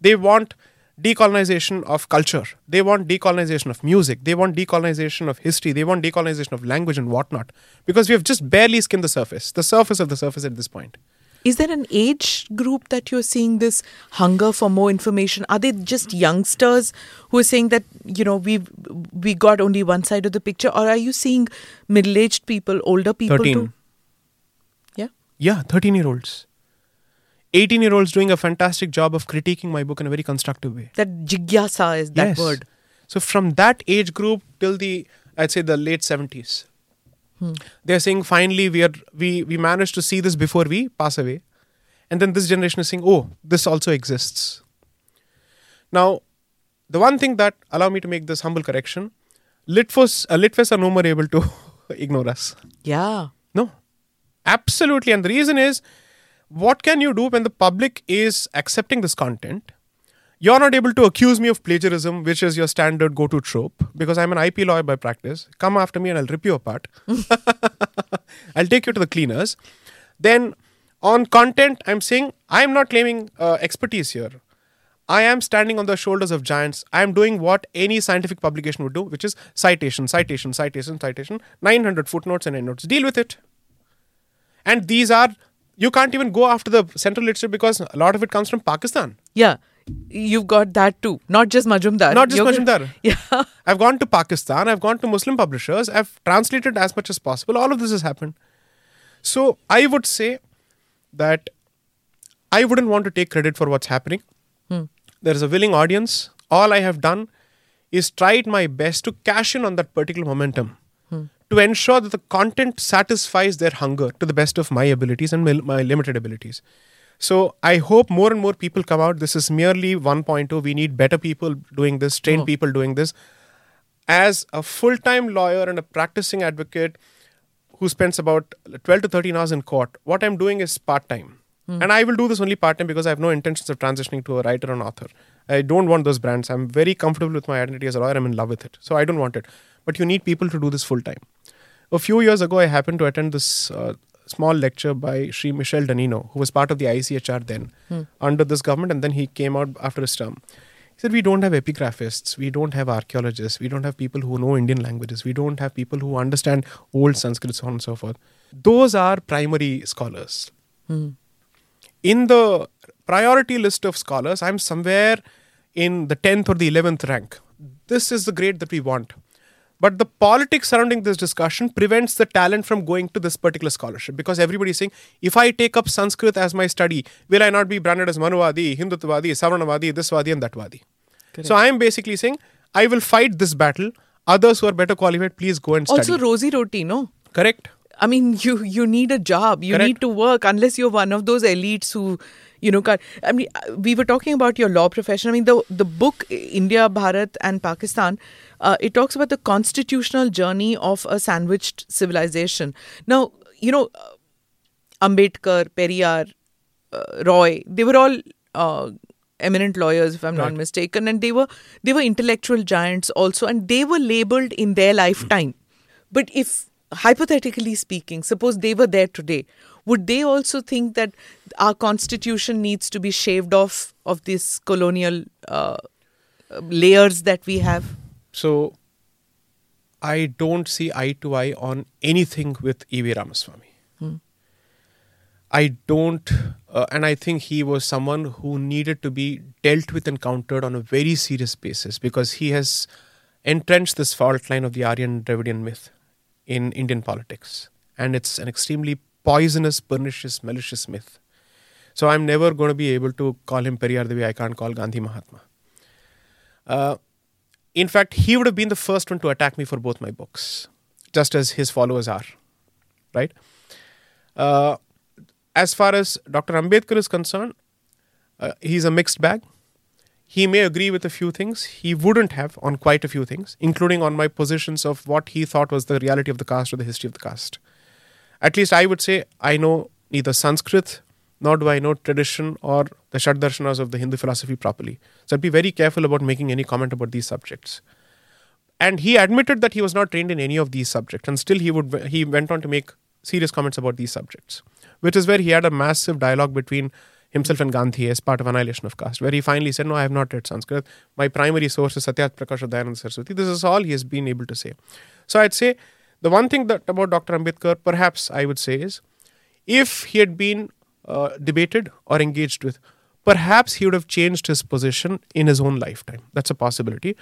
They want decolonization of culture. They want decolonization of music. They want decolonization of history. They want decolonization of language and whatnot. Because we have just barely skimmed the surface, the surface of the surface at this point. Is there an age group that you're seeing this hunger for more information? Are they just youngsters who are saying that you know we we got only one side of the picture, or are you seeing middle-aged people, older people 13. too? Yeah. Yeah, 13 year olds. 18 year olds doing a fantastic job of critiquing my book in a very constructive way. That jigyasa is that Yes. word. So from that age group till the I'd say the late seventies, they're saying finally we are we we managed to see this before we pass away, and then this generation is saying, oh, this also exists. Now, the one thing that allow me to make this humble correction, Litfos uh, are no more able to *laughs* ignore us. Yeah. No, absolutely. And the reason is, what can you do when the public is accepting this content? You're not able to accuse me of plagiarism, which is your standard go to trope, because I'm an IP lawyer by practice. Come after me and I'll rip you apart. *laughs* I'll take you to the cleaners. Then, on content, I'm saying I'm not claiming uh, expertise here. I am standing on the shoulders of giants. I am doing what any scientific publication would do, which is citation, citation, citation, citation, 900 footnotes and endnotes. Deal with it. And these are, you can't even go after the central literature because a lot of it comes from Pakistan. Yeah. You've got that too. Not just Majumdar. Not just You're- Majumdar. *laughs* Yeah. I've gone to Pakistan, I've gone to Muslim publishers, I've translated as much as possible. All of this has happened. So I would say that I wouldn't want to take credit for what's happening. Hmm. There is a willing audience. All I have done is tried my best to cash in on that particular momentum hmm. to ensure that the content satisfies their hunger to the best of my abilities and my, my limited abilities. So I hope more and more people come out. This is merely 1.0. We need better people doing this, trained people doing this. As a full time lawyer and a practicing advocate who spends about 12 to 13 hours in court, what I'm doing is part time. And I will do this only part time because I have no intentions of transitioning to a writer and author. I don't want those brands. I'm very comfortable with my identity as a lawyer. I'm in love with it. So I don't want it. But you need people to do this full time. A few years ago, I happened to attend this uh, small lecture by Sri Michel Danino, who was part of the ICHR then hmm. under this government, and then he came out after his term. He said, We don't have epigraphists, we don't have archaeologists, we don't have people who know Indian languages, we don't have people who understand old Sanskrit, so on and so forth. Those are primary scholars. Hmm. In the priority list of scholars, I'm somewhere in the 10th or the 11th rank. This is the grade that we want. But the politics surrounding this discussion prevents the talent from going to this particular scholarship because everybody is saying, if I take up Sanskrit as my study, will I not be branded as Manuvadi, Hindutavadi, Savarnavadi, this Vadi, and that Vadi? So I am basically saying, I will fight this battle. Others who are better qualified, please go and study. Also, rosy roti, no? Correct. I mean, *laughs* you you need a job. You Correct. need to work unless you're one of those elites who, you know. I mean, uh, we were talking about your law profession. I mean, the the book India, Bharat, and Pakistan. Uh, it talks about the constitutional journey of a sandwiched civilization. Now, you know, uh, Ambedkar, Periyar, uh, Roy, they were all uh, eminent lawyers, if I'm not mistaken, and they were they were intellectual giants also, and they were labeled in their lifetime. But if hypothetically speaking, suppose they were there today, would they also think that our constitution needs to be shaved off of these colonial uh, layers that we have? So I don't see eye to eye on anything with E.V. Ramaswamy. I don't, uh, and I think he was someone who needed to be dealt with and countered on a very serious basis because he has entrenched this fault line of the Aryan Dravidian myth in Indian politics. And it's an extremely poisonous, pernicious, malicious myth. So I'm never going to be able to call him Periyar the way I can't call Gandhi Mahatma. Uh, in fact, he would have been the first one to attack me for both my books, just as his followers are. Right? Uh, as far as Dr. Ambedkar is concerned, uh, he's a mixed bag. He may agree with a few things. He wouldn't have on quite a few things, including on my positions of what he thought was the reality of the caste or the history of the caste. At least I would say I know neither Sanskrit nor do I know tradition or the Shad Darshanas of the Hindu philosophy properly. So I'd be very careful about making any comment about these subjects. And he admitted that he was not trained in any of these subjects, and still he would he went on to make serious comments about these subjects, which is where he had a massive dialogue between himself and Gandhi as part of Annihilation of Caste, where he finally said, No, I have not read Sanskrit. My primary source is Satyarth Prakash of Dayananda Saraswati. This is all he has been able to say. So I'd say the one thing that about Dr. Ambedkar, perhaps I would say, is if he had been uh, debated or engaged with, perhaps he would have changed his position in his own lifetime. That's a possibility.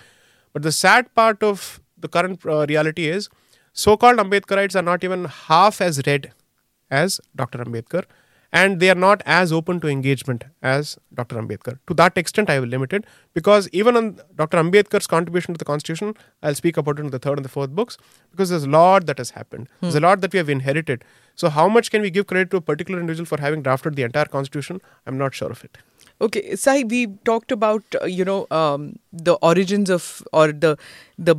But the sad part of the current uh, reality is so called Ambedkarites are not even half as read as Dr. Ambedkar, and they are not as open to engagement as Dr. Ambedkar. To that extent, I will limit it because even on Dr. Ambedkar's contribution to the Constitution, I'll speak about it in the third and the fourth books because there's a lot that has happened. Hmm. There's a lot that we have inherited. So, how much can we give credit to a particular individual for having drafted the entire Constitution? I'm not sure of it. Okay, Sai, we talked about uh, you know um, the origins of or the the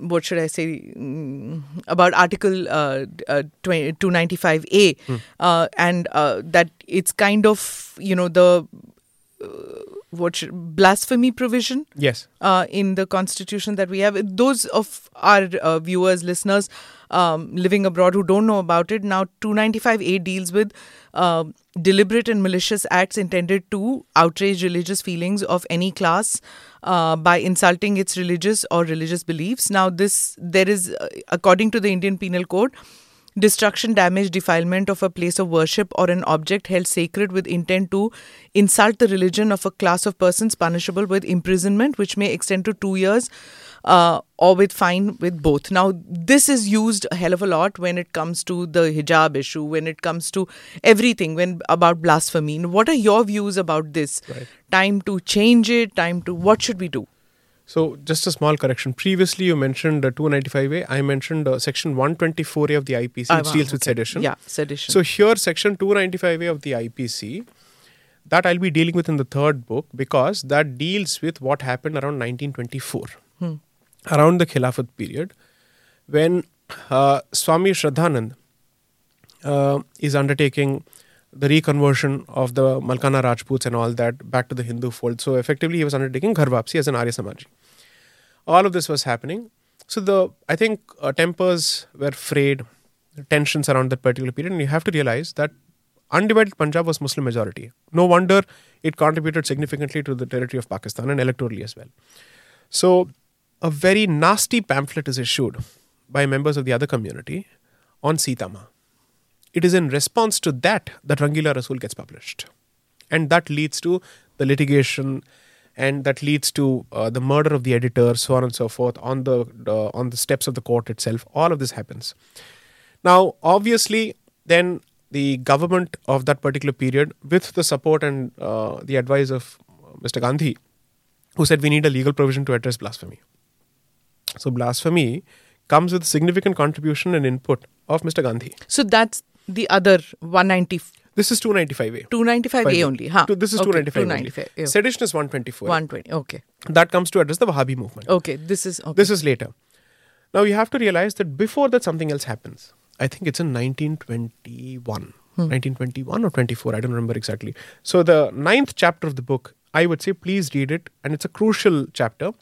what should I say mm, about Article uh, uh, 295A uh, and uh, that it's kind of you know the uh, what should, blasphemy provision Yes. uh, in the constitution that we have. Those of our uh, viewers, listeners um, living abroad who don't know about it, now 295A deals with uh, deliberate and malicious acts intended to outrage religious feelings of any class uh, by insulting its religious or religious beliefs. Now, this there is, uh, according to the Indian Penal Code. Destruction, damage, defilement of a place of worship or an object held sacred with intent to insult the religion of a class of persons punishable with imprisonment, which may extend to two years, uh, or with fine with both. Now, this is used a hell of a lot when it comes to the hijab issue, when it comes to everything, when about blasphemy. What are your views about this? Right. Time to change it. Time to what should we do? So, just a small correction. Previously, you mentioned uh, 295A. I mentioned uh, section 124A of the IPC, Ah, which wow, deals with okay. sedition. Yeah, sedition. So, here, section 295A of the IPC, that I'll be dealing with in the third book because that deals with what happened around 1924, around the Khilafat period, when uh, Swami Shraddhanand uh, is undertaking the reconversion of the Malkana Rajputs and all that back to the Hindu fold. So effectively, he was undertaking Gharvapsi as an Arya Samaji. All of this was happening. So the I think uh, tempers were frayed, tensions around that particular period, and you have to realize that undivided Punjab was Muslim majority. No wonder it contributed significantly to the territory of Pakistan and electorally as well. So a very nasty pamphlet is issued by members of the other community on Sitama. It is in response to that that Rangila Rasool gets published. And that leads to the litigation and that leads to uh, the murder of the editor, so on and so forth, on the uh, on the steps of the court itself. All of this happens. Now, obviously, then the government of that particular period, with the support and uh, the advice of Mr. Gandhi, who said we need a legal provision to address blasphemy. So, blasphemy comes with significant contribution and input of Mr. Gandhi. So that's the other 190, This is 295A. 295A only. Huh? Two- This is okay, 295. 295. Sedition is 124. 120. Okay. That comes to address the Wahhabi movement. Okay. This is okay. This is later. Now you have to realize that before that something else happens. I think it's in 1921. 1921 hmm. or 24, I don't remember exactly. So the ninth chapter of the book, I would say please read it and it's a crucial chapter.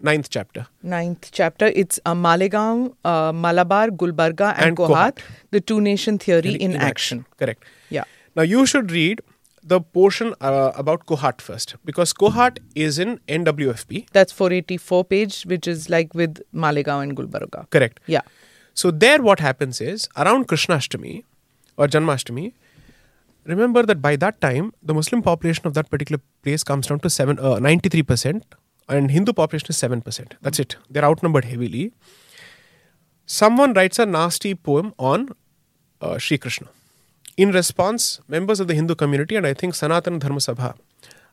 Ninth chapter. ninth chapter. It's uh, Malegaon, uh, Malabar, Gulbarga, and, And Kohat, Kohat. the two nation theory in, action. Correct. Yeah. Now you should read the portion uh, about Kohat first because Kohat is in NWFP. That's 484 page, which is like with Malegaon and Gulbarga. Correct. Yeah. So there, what happens is around Krishnashtami or Janmashtami. Remember that by that time, the Muslim population of that particular place comes down to seven, uh, 93%, and Hindu population is 7%. That's it. They're outnumbered heavily. Someone writes a nasty poem on uh, Sri Krishna. In response, members of the Hindu community, and I think Sanatana Dharma Sabha,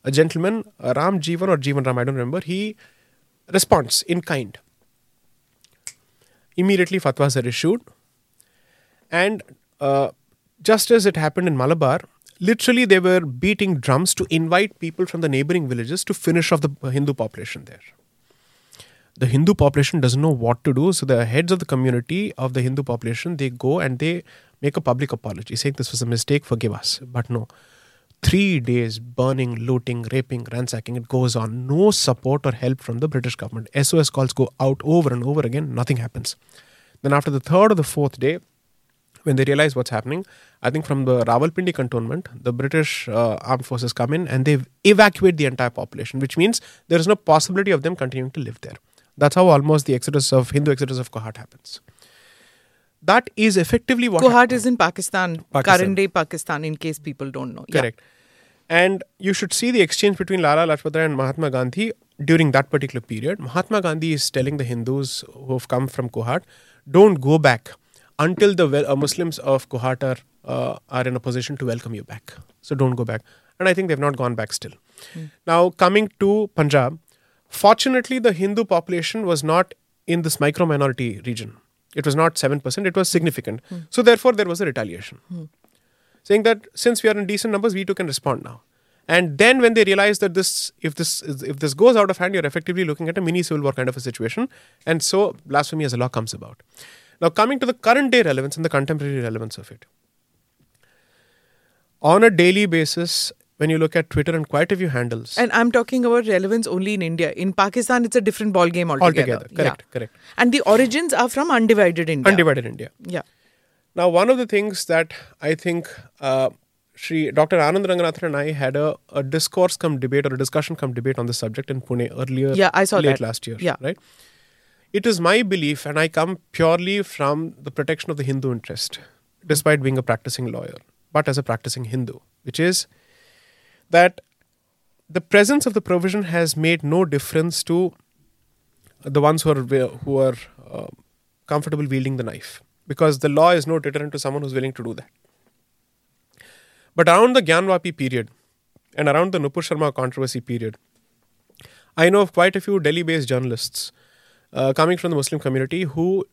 a gentleman, uh, Ram Jivan or Jivan Ram, I don't remember, he responds in kind. Immediately, fatwas are issued. And uh, just as it happened in Malabar, literally they were beating drums to invite people from the neighboring villages to finish off the Hindu population there. The Hindu population doesn't know what to do, so the heads of the community of the Hindu population they go and they make a public apology, saying this was a mistake, forgive us. But no, three days burning, looting, raping, ransacking, it goes on. No support or help from the British government. SOS calls go out over and over again, nothing happens. Then after the third or the fourth day, when they realize what's happening, I think from the Rawalpindi cantonment, the British uh, armed forces come in and they evacuate the entire population, which means there is no possibility of them continuing to live there. That's how almost the exodus of Hindu exodus of Kohat happens. That is effectively what Kohat happened. is in Pakistan, Pakistan. current day Pakistan, in case people don't know. Yeah. Correct. And you should see the exchange between Lala Lajpat Rai and Mahatma Gandhi during that particular period. Mahatma Gandhi is telling the Hindus who have come from Kohat, don't go back until the uh, Muslims of Kohat are, uh, are in a position to welcome you back. So don't go back. And I think they've not gone back still. Now, coming to Punjab, fortunately, the Hindu population was not in this micro minority region. It was not 7%, it was significant. So, therefore, there was a retaliation saying that since we are in decent numbers, we too can respond now. And then when they realize that this, if this, if this goes out of hand, you're effectively looking at a mini civil war kind of a situation, and so blasphemy as a law comes about. Now, coming to the current day relevance and the contemporary relevance of it, on a daily basis, when you look at Twitter and quite a few handles, And I'm talking about relevance only in India. In Pakistan, it's a different ball game altogether. altogether, correct, correct, And the origins are from undivided India. undivided India. Yeah. Now, one of the things that I think uh, Shri Dr. Anand Ranganathan and I had a, a discourse come debate or a discussion come debate on the subject in Pune earlier, Yeah, I saw late that. last year, Yeah. right? It is my belief, and I come purely from the protection of the Hindu interest, despite being a practicing lawyer, but as a practicing Hindu, which is that the presence of the provision has made no difference to the ones who are who are uh, comfortable wielding the knife because the law is no deterrent to someone who's willing to do that. But around the Gyanvapi period and around the Nupur Sharma controversy period, I know of quite a few Delhi-based journalists uh, coming from the Muslim community who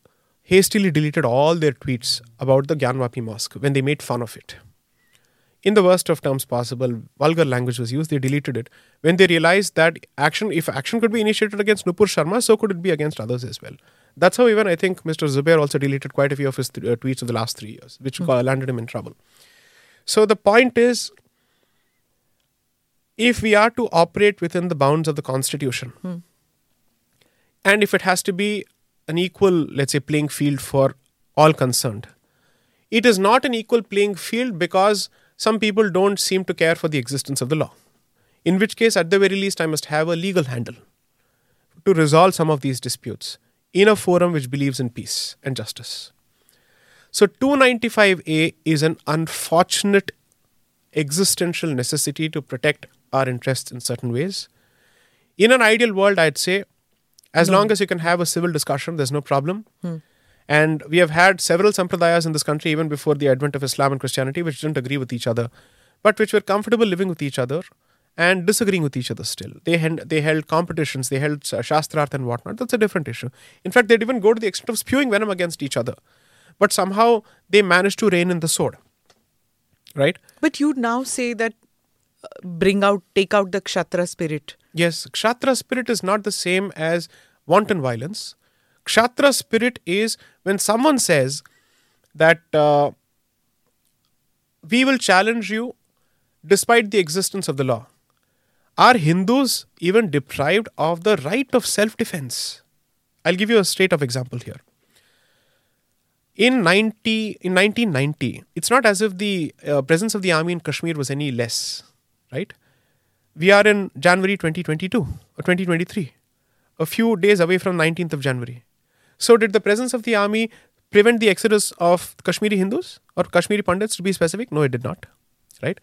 hastily deleted all their tweets about the Gyanvapi mosque when they made fun of it in the worst of terms possible, vulgar language was used. They deleted it when they realized that action, if action could be initiated against Nupur Sharma, so could it be against others as well. That's how even I think Mr. Zubair also deleted quite a few of his th- uh, tweets of the last three years, which uh, landed him in trouble. So the point is, if we are to operate within the bounds of the constitution, and if it has to be an equal, let's say, playing field for all concerned, it is not an equal playing field because some people don't seem to care for the existence of the law. In which case, at the very least, I must have a legal handle to resolve some of these disputes in a forum which believes in peace and justice. So, 295A is an unfortunate existential necessity to protect our interests in certain ways. In an ideal world, I'd say, as long as you can have a civil discussion, there's no problem. And we have had several sampradayas in this country even before the advent of Islam and Christianity, which didn't agree with each other, but which were comfortable living with each other and disagreeing with each other still. They held, they held competitions, they held shastrarth and whatnot. That's a different issue. In fact, they'd even go to the extent of spewing venom against each other. But somehow they managed to rein in the sword. Right? But you now say that uh, bring out, take out the Kshatra spirit. Yes, Kshatra spirit is not the same as wanton violence. Kshatra spirit is when someone says that uh, we will challenge you despite the existence of the law. Are Hindus even deprived of the right of self defense? I'll give you a straight up example here. In 90, in 1990, it's not as if the uh, presence of the army in Kashmir was any less, right? We are in January 2022 or 2023, a few days away from 19th of January. So, did the presence of the army prevent the exodus of Kashmiri Hindus or Kashmiri Pandits to be specific? No, it did not, right?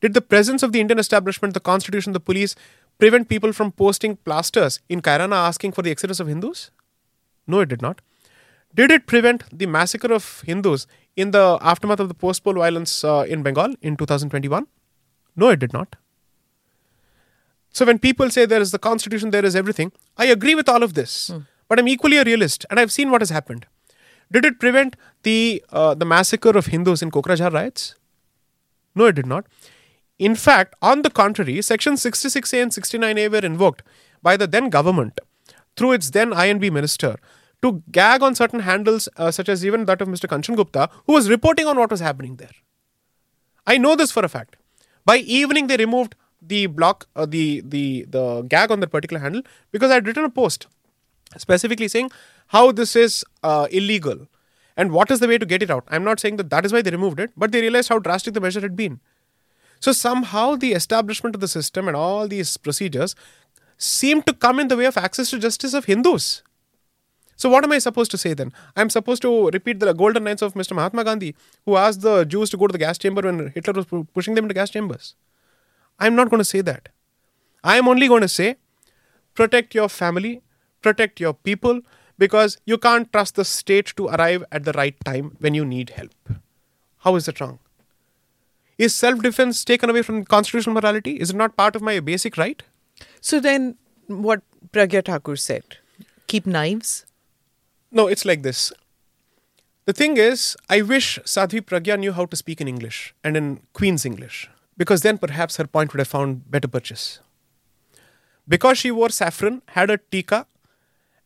Did the presence of the Indian establishment, the constitution, the police prevent people from posting plasters in Kairana asking for the exodus of Hindus? No, it did not. Did it prevent the massacre of Hindus in the aftermath of the post poll violence uh, in Bengal in 2021? No, it did not. So when people say there is the constitution, there is everything, I agree with all of this. But I'm equally a realist and I've seen what has happened. Did it prevent the, uh, the massacre of Hindus in Kokrajhar riots? No, it did not. In fact, on the contrary, Section 66A and 69A were invoked by the then government through its then INB minister to gag on certain handles, uh, such as even that of Mr. Kanchan Gupta, who was reporting on what was happening there. I know this for a fact. By evening, they removed the block, uh, the the the gag on that particular handle because I had written a post specifically saying how this is uh, illegal and what is the way to get it out. I'm not saying that that is why they removed it, but they realized how drastic the measure had been. So somehow the establishment of the system and all these procedures seem to come in the way of access to justice of Hindus. So what am I supposed to say then? I'm supposed to repeat the golden lines of Mr. Mahatma Gandhi, who asked the Jews to go to the gas chamber when Hitler was pushing them into gas chambers. I'm not going to say that. I am only going to say protect your family, protect your people, because you can't trust the state to arrive at the right time when you need help. How is that wrong? Is self defense taken away from constitutional morality? Is it not part of my basic right? So then, what Pragya Thakur said keep knives. No, it's like this. The thing is, I wish Sadhvi Pragya knew how to speak in English and in Queen's English, because then perhaps her point would have found better purchase. Because she wore saffron, had a tika,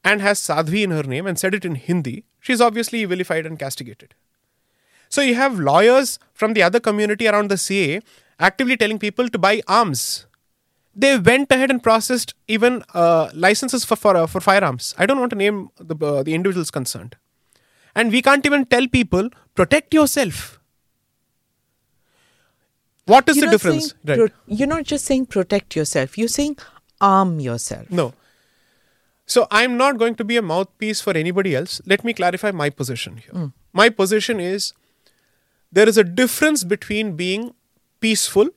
and has Sadhvi in her name and said it in Hindi, she's obviously vilified and castigated. So you have lawyers from the other community around the CA actively telling people to buy arms. They went ahead and processed even uh, licenses for for, uh, for firearms. I don't want to name the uh, the individuals concerned, and we can't even tell people protect yourself. What is You're the difference? saying pro- you're not just saying protect yourself. You're saying arm yourself. No. So I'm not going to be a mouthpiece for anybody else. Let me clarify my position here. Mm. My position is there is a difference between being peaceful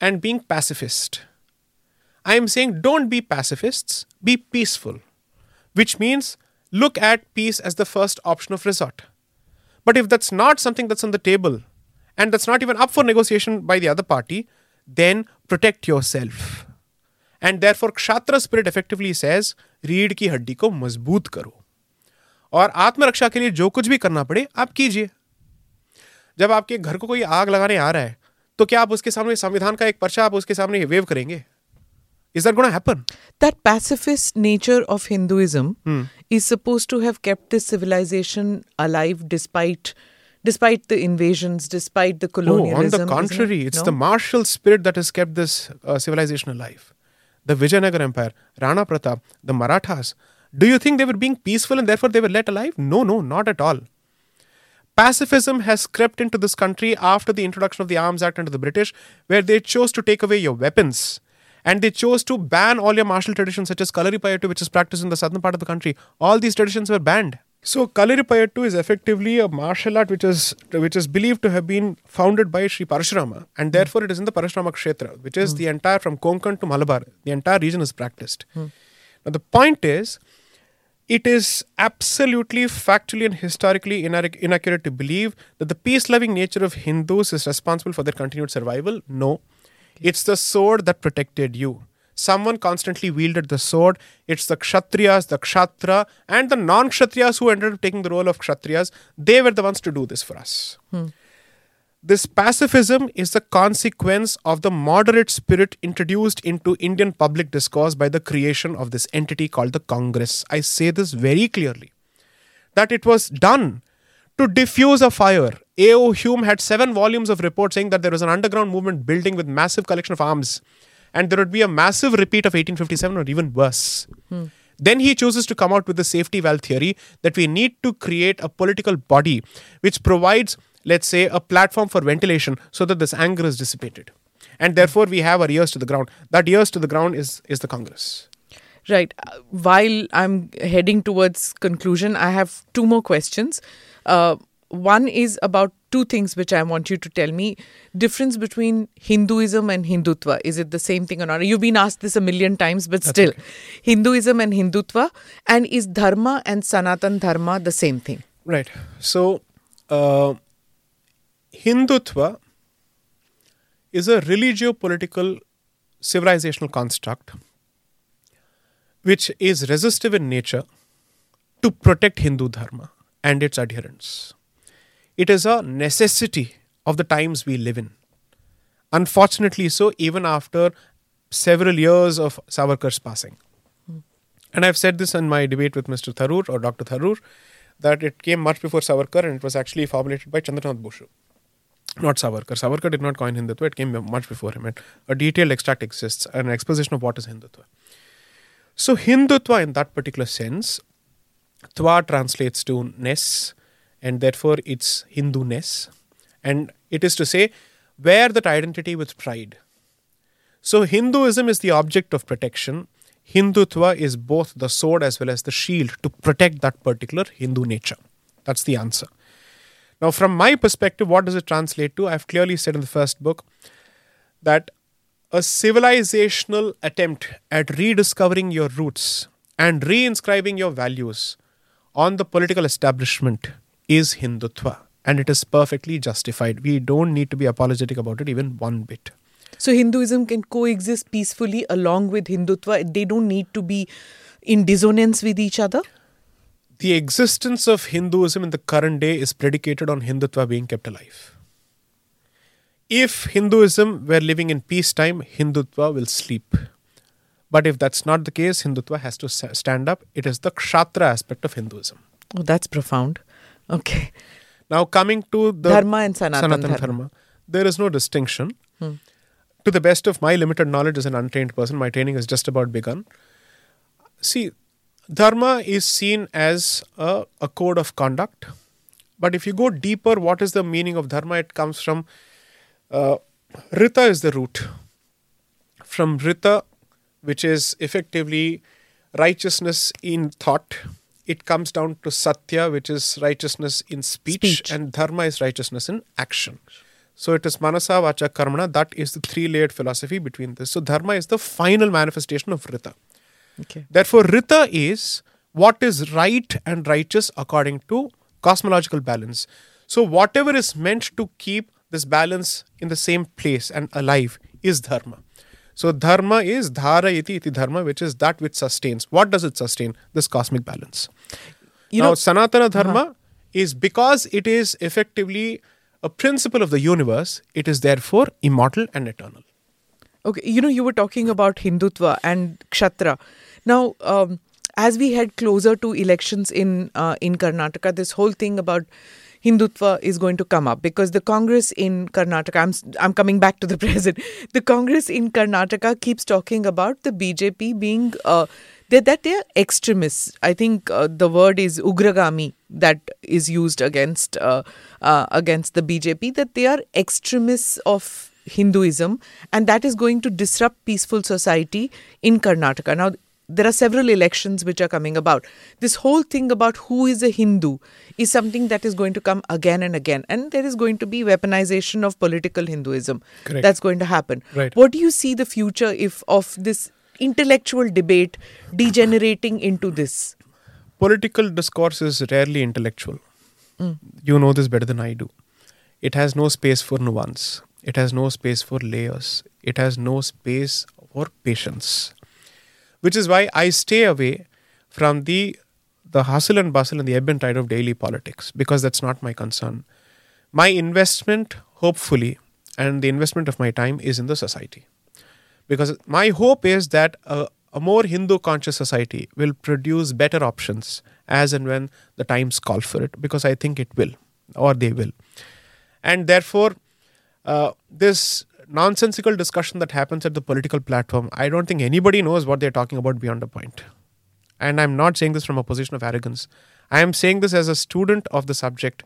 and being pacifist. I am saying don't be pacifists, be peaceful, which means look at peace as the first option of resort. But if that's not something that's on the table and that's not even up for negotiation by the other party, then protect yourself. Therefore kshatra spirit effectively says रीढ़ की हड्डी को मज़बूत करो और आत्मरक्षा के लिए जो कुछ भी करना पड़े आप कीजिए जब आपके घर को कोई आग लगाने आ रहा है तो क्या आप उसके सामने संविधान का एक पर्चा आप उसके सामने वेव करेंगे is that gonna happen That pacifist nature of Hinduism hmm. is supposed to have kept this civilization alive despite despite the invasions, despite the Oh, colonialism. on the isn't it? contrary, it's No? the martial spirit that has kept this uh, civilization alive. The Vijayanagar Empire, Rana Pratap, the Marathas. Do you think they were being peaceful and therefore they were let alive? No, no, not at all. Pacifism has crept into this country after the introduction of the Arms Act under the British, where they chose to take away your weapons. And they chose to ban all your martial traditions, such as Kalaripayattu, which is practiced in the southern part of the country. All these traditions were banned. So Kalaripayattu is effectively a martial art which is which is believed to have been founded by Sri Parashurama, and hmm. therefore it is in the Parashurama Kshetra, which is hmm. the entire from Konkan to Malabar. The entire region is practiced. Hmm. Now the point is, it is absolutely factually and historically inaccurate to believe that the peace-loving nature of Hindus is responsible for their continued survival. No, it's the sword that protected you. Someone constantly wielded the sword. It's the Kshatriyas, the Kshatra, and the non Kshatriyas who ended up taking the role of Kshatriyas. They were the ones to do this for us. Hmm. This pacifism is the consequence of the moderate spirit introduced into Indian public discourse by the creation of this entity called the Congress. I say this very clearly that it was done to diffuse a fire. A.O. Hume had seven volumes of reports saying that there was an underground movement building with massive collection of arms, and there would be a massive repeat of 1857 or even worse. Then he chooses to come out with the safety valve theory that we need to create a political body which provides, let's say, a platform for ventilation so that this anger is dissipated. And therefore, we have our ears to the ground. That ears to the ground is, is the Congress. Right. Uh, While I'm heading towards conclusion, I have two more questions. Uh, one is about two things which I want you to tell me. Difference between Hinduism and Hindutva. Is it the same thing or not? You've been asked this a million times, but still. Hinduism and Hindutva. And is Dharma and Sanatan Dharma the same thing? Right. So, uh, Hindutva is a religio political civilizational construct which is resistive in nature to protect Hindu Dharma and its adherents. It is a necessity of the times we live in. Unfortunately, so, even after several years of Savarkar's passing. Hmm. And I've said this in my debate with Mr. Tharoor or Dr. Tharoor that it came much before Savarkar and it was actually formulated by Chandranath Basu. Not Savarkar. Savarkar did not coin Hindutva, it came much before him. And a detailed extract exists, an exposition of what is Hindutva. So, Hindutva in that particular sense, Twa translates to ness, and therefore it's Hindu ness. And it is to say, wear that identity with pride. So, Hinduism is the object of protection. Hindutva is both the sword as well as the shield to protect that particular Hindu nature. That's the answer. Now, from my perspective, what does it translate to? I've clearly said in the first book that a civilizational attempt at rediscovering your roots and reinscribing your values on the political establishment is Hindutva. And it is perfectly justified. We don't need to be apologetic about it even one bit. So Hinduism can coexist peacefully along with Hindutva. They don't need to be in dissonance with each other. The existence of Hinduism in the current day is predicated on Hindutva being kept alive. If Hinduism were living in peacetime, Hindutva will sleep. But if that's not the case, Hindutva has to stand up. It is the Kshatra aspect of Hinduism. Oh, that's profound. Okay. Now, coming to the Dharma and Sanatan Dharma. Dharma, there is no distinction. To the best of my limited knowledge as an untrained person, my training has just about begun. See, Dharma is seen as a, a code of conduct. But if you go deeper, what is the meaning of Dharma? It comes from uh, Rita is the root. From Rita, which is effectively righteousness in thought, it comes down to Satya, which is righteousness in speech, Speech. and Dharma is righteousness in action. So it is Manasa, Vacha, Karmana. That is the three layered philosophy between this. So Dharma is the final manifestation of Rita. Okay. Therefore, Rita is what is right and righteous according to cosmological balance. So, whatever is meant to keep this balance in the same place and alive is Dharma. So, Dharma is Dhara iti iti Dharma, which is that which sustains. What does it sustain? This cosmic balance. You now, know, Sanatana Dharma is because it is effectively a principle of the universe, it is therefore immortal and eternal. Okay, you know, you were talking about Hindutva and Kshatra. Now, um, as we head closer to elections in uh, in Karnataka, this whole thing about Hindutva is going to come up because the Congress in Karnataka. I'm I'm coming back to the *laughs* present. The Congress in Karnataka keeps talking about the BJP being uh, that that they are extremists. I think uh, the word is ugragami that is used against uh, uh, against the BJP. That they are extremists of Hinduism, and that is going to disrupt peaceful society in Karnataka. Now, there are several elections which are coming about. This whole thing about who is a Hindu is something that is going to come again and again, and there is going to be weaponization of political Hinduism. Correct. That's going to happen. Right. What do you see the future if of this intellectual debate degenerating into this? Political discourse is rarely intellectual. Hmm. You know this better than I do. It has no space for nuance. It has no space for layers. It has no space for patience. Which is why I stay away from the the hustle and bustle and the ebb and tide of daily politics because that's not my concern. My investment, hopefully, and the investment of my time is in the society. Because my hope is that a, a more Hindu conscious society will produce better options as and when the times call for it, because I think it will, or they will. And therefore, uh, this nonsensical discussion that happens at the political platform, I don't think anybody knows what they're talking about beyond a point. And I'm not saying this from a position of arrogance. I am saying this as a student of the subject,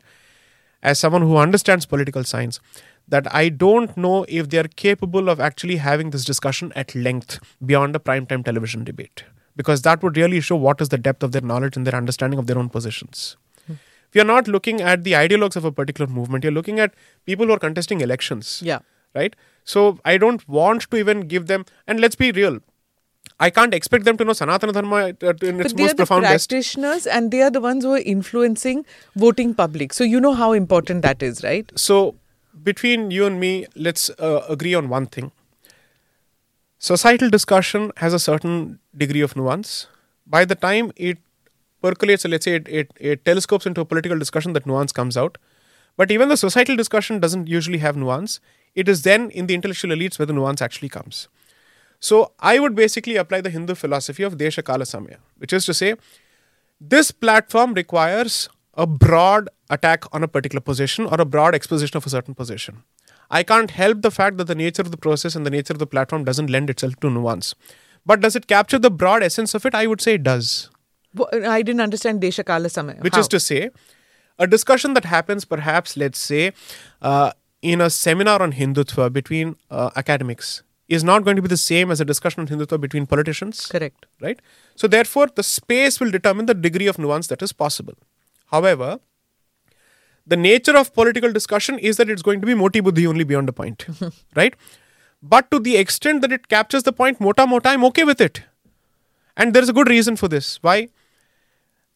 as someone who understands political science, that I don't know if they are capable of actually having this discussion at length beyond a primetime television debate. Because that would really show what is the depth of their knowledge and their understanding of their own positions. Hmm. If you're not looking at the ideologues of a particular movement, you're looking at people who are contesting elections Yeah. right? So I don't want to even give them. And let's be real, I can't expect them to know Sanatana Dharma in its But they are most the practitioners and they are the ones who are influencing voting public. So you know how important that is, right? So between you and me, let's uh, agree on one thing. Societal discussion has a certain degree of nuance. By the time it percolates, let's say it, it, it telescopes into a political discussion, that nuance comes out. But even the societal discussion doesn't usually have nuance. It is then in the intellectual elites where the nuance actually comes. So I would basically apply the Hindu philosophy of Desha Kala Samaya, which is to say, this platform requires a broad attack on a particular position or a broad exposition of a certain position. I can't help the fact that the nature of the process and the nature of the platform doesn't lend itself to nuance. But does it capture the broad essence of it? I would say it does. I didn't understand Desha Kala Samaya. Which How? is to say, a discussion that happens perhaps, let's say, uh, in a seminar on Hindutva between uh, academics is not going to be the same as a discussion on Hindutva between politicians. Correct. right? So, therefore, the space will determine the degree of nuance that is possible. However, the nature of political discussion is that it's going to be moti buddhi only beyond a point, *laughs* right? But to the extent that it captures the point mota mota, I'm okay with it. And there is a good reason for this. Why?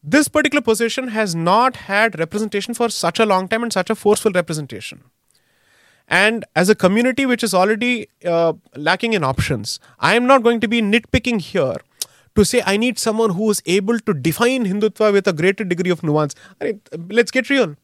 This particular position has not had representation for such a long time and such a forceful representation. And as a community which is already uh, lacking in options, I am not going to be nitpicking here to say I need someone who is able to define Hindutva with a greater degree of nuance. I mean, let's get real.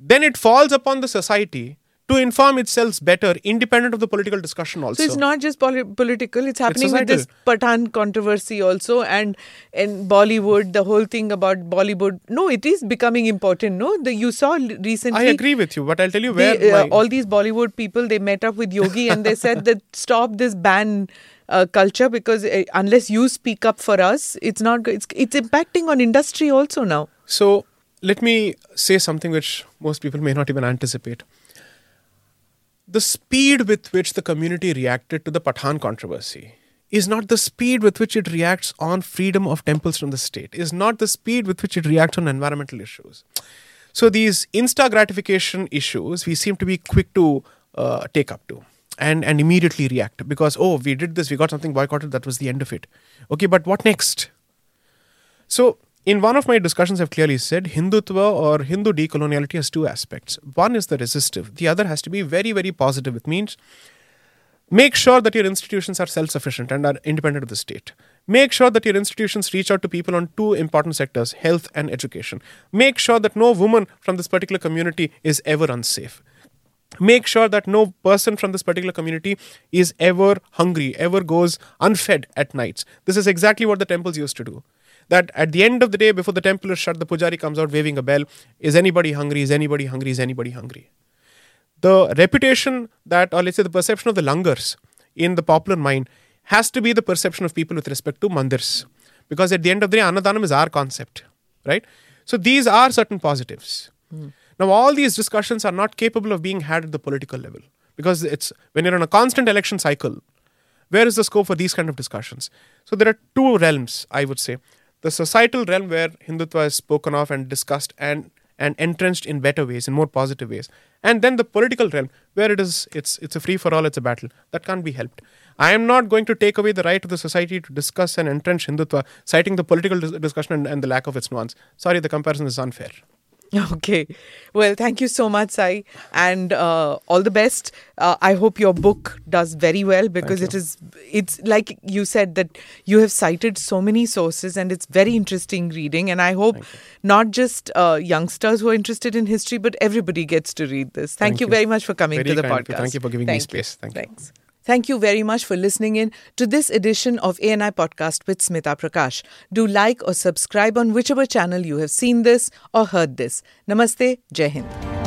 Then it falls upon the society to inform itself better, independent of the political discussion also. So it's not just poli- political; it's happening with this Pathan controversy also, and in Bollywood, the whole thing about Bollywood. No, it is becoming important. No, the, you saw recently. I agree with you, but I'll tell you where they, uh, my- all these Bollywood people they met up with Yogi and they said that *laughs* stop this ban uh, culture because uh, unless you speak up for us, it's not. It's it's impacting on industry also now. So let me say something which most people may not even anticipate. The speed with which the community reacted to the Pathan controversy is not the speed with which it reacts on freedom of temples from the state, is not the speed with which it reacts on environmental issues. So these insta gratification issues, we seem to be quick to uh, take up to and, and immediately react because, oh, we did this, we got something boycotted, that was the end of it. Okay, but what next? So, in one of my discussions, I've clearly said Hindutva or Hindu decoloniality has two aspects. One is the resistive, the other has to be very, very positive. It means make sure that your institutions are self sufficient and are independent of the state. Make sure that your institutions reach out to people on two important sectors health and education. Make sure that no woman from this particular community is ever unsafe make sure that no person from this particular community is ever hungry, ever goes unfed at nights. This is exactly what the temples used to do. That at the end of the day, before the temple is shut, the pujari comes out waving a bell. Is anybody hungry? Is anybody hungry? Is anybody hungry? The reputation that, or let's say the perception of the langars in the popular mind has to be the perception of people with respect to mandirs. Because at the end of the day, Annadanam is our concept, right? So these are certain positives. Hmm. Now, all these discussions are not capable of being had at the political level because it's when you're in a constant election cycle, where is the scope for these kind of discussions? So there are two realms, I would say. The societal realm where Hindutva is spoken of and discussed and and entrenched in better ways, in more positive ways. And then the political realm, where it is it's it's a free for all, it's a battle. That can't be helped. I am not going to take away the right of the society to discuss and entrench Hindutva, citing the political dis- discussion and, and the lack of its nuance. Sorry, the comparison is unfair. *laughs* Okay. Well, thank you so much, Sai, and uh, all the best. Uh, I hope your book does very well because it is. It's like you said that you have cited so many sources, and it's very interesting reading. And I hope not just uh, youngsters who are interested in history, but everybody gets to read this. Thank, Thank you, you. very much for coming Very to the podcast. Thank you for giving me Thank space. You. Thank you. Thank you very much for listening in to this edition of ANI Podcast with Smita Prakash. Do like or subscribe on whichever channel you have seen this or heard this. Namaste, Jai Hind.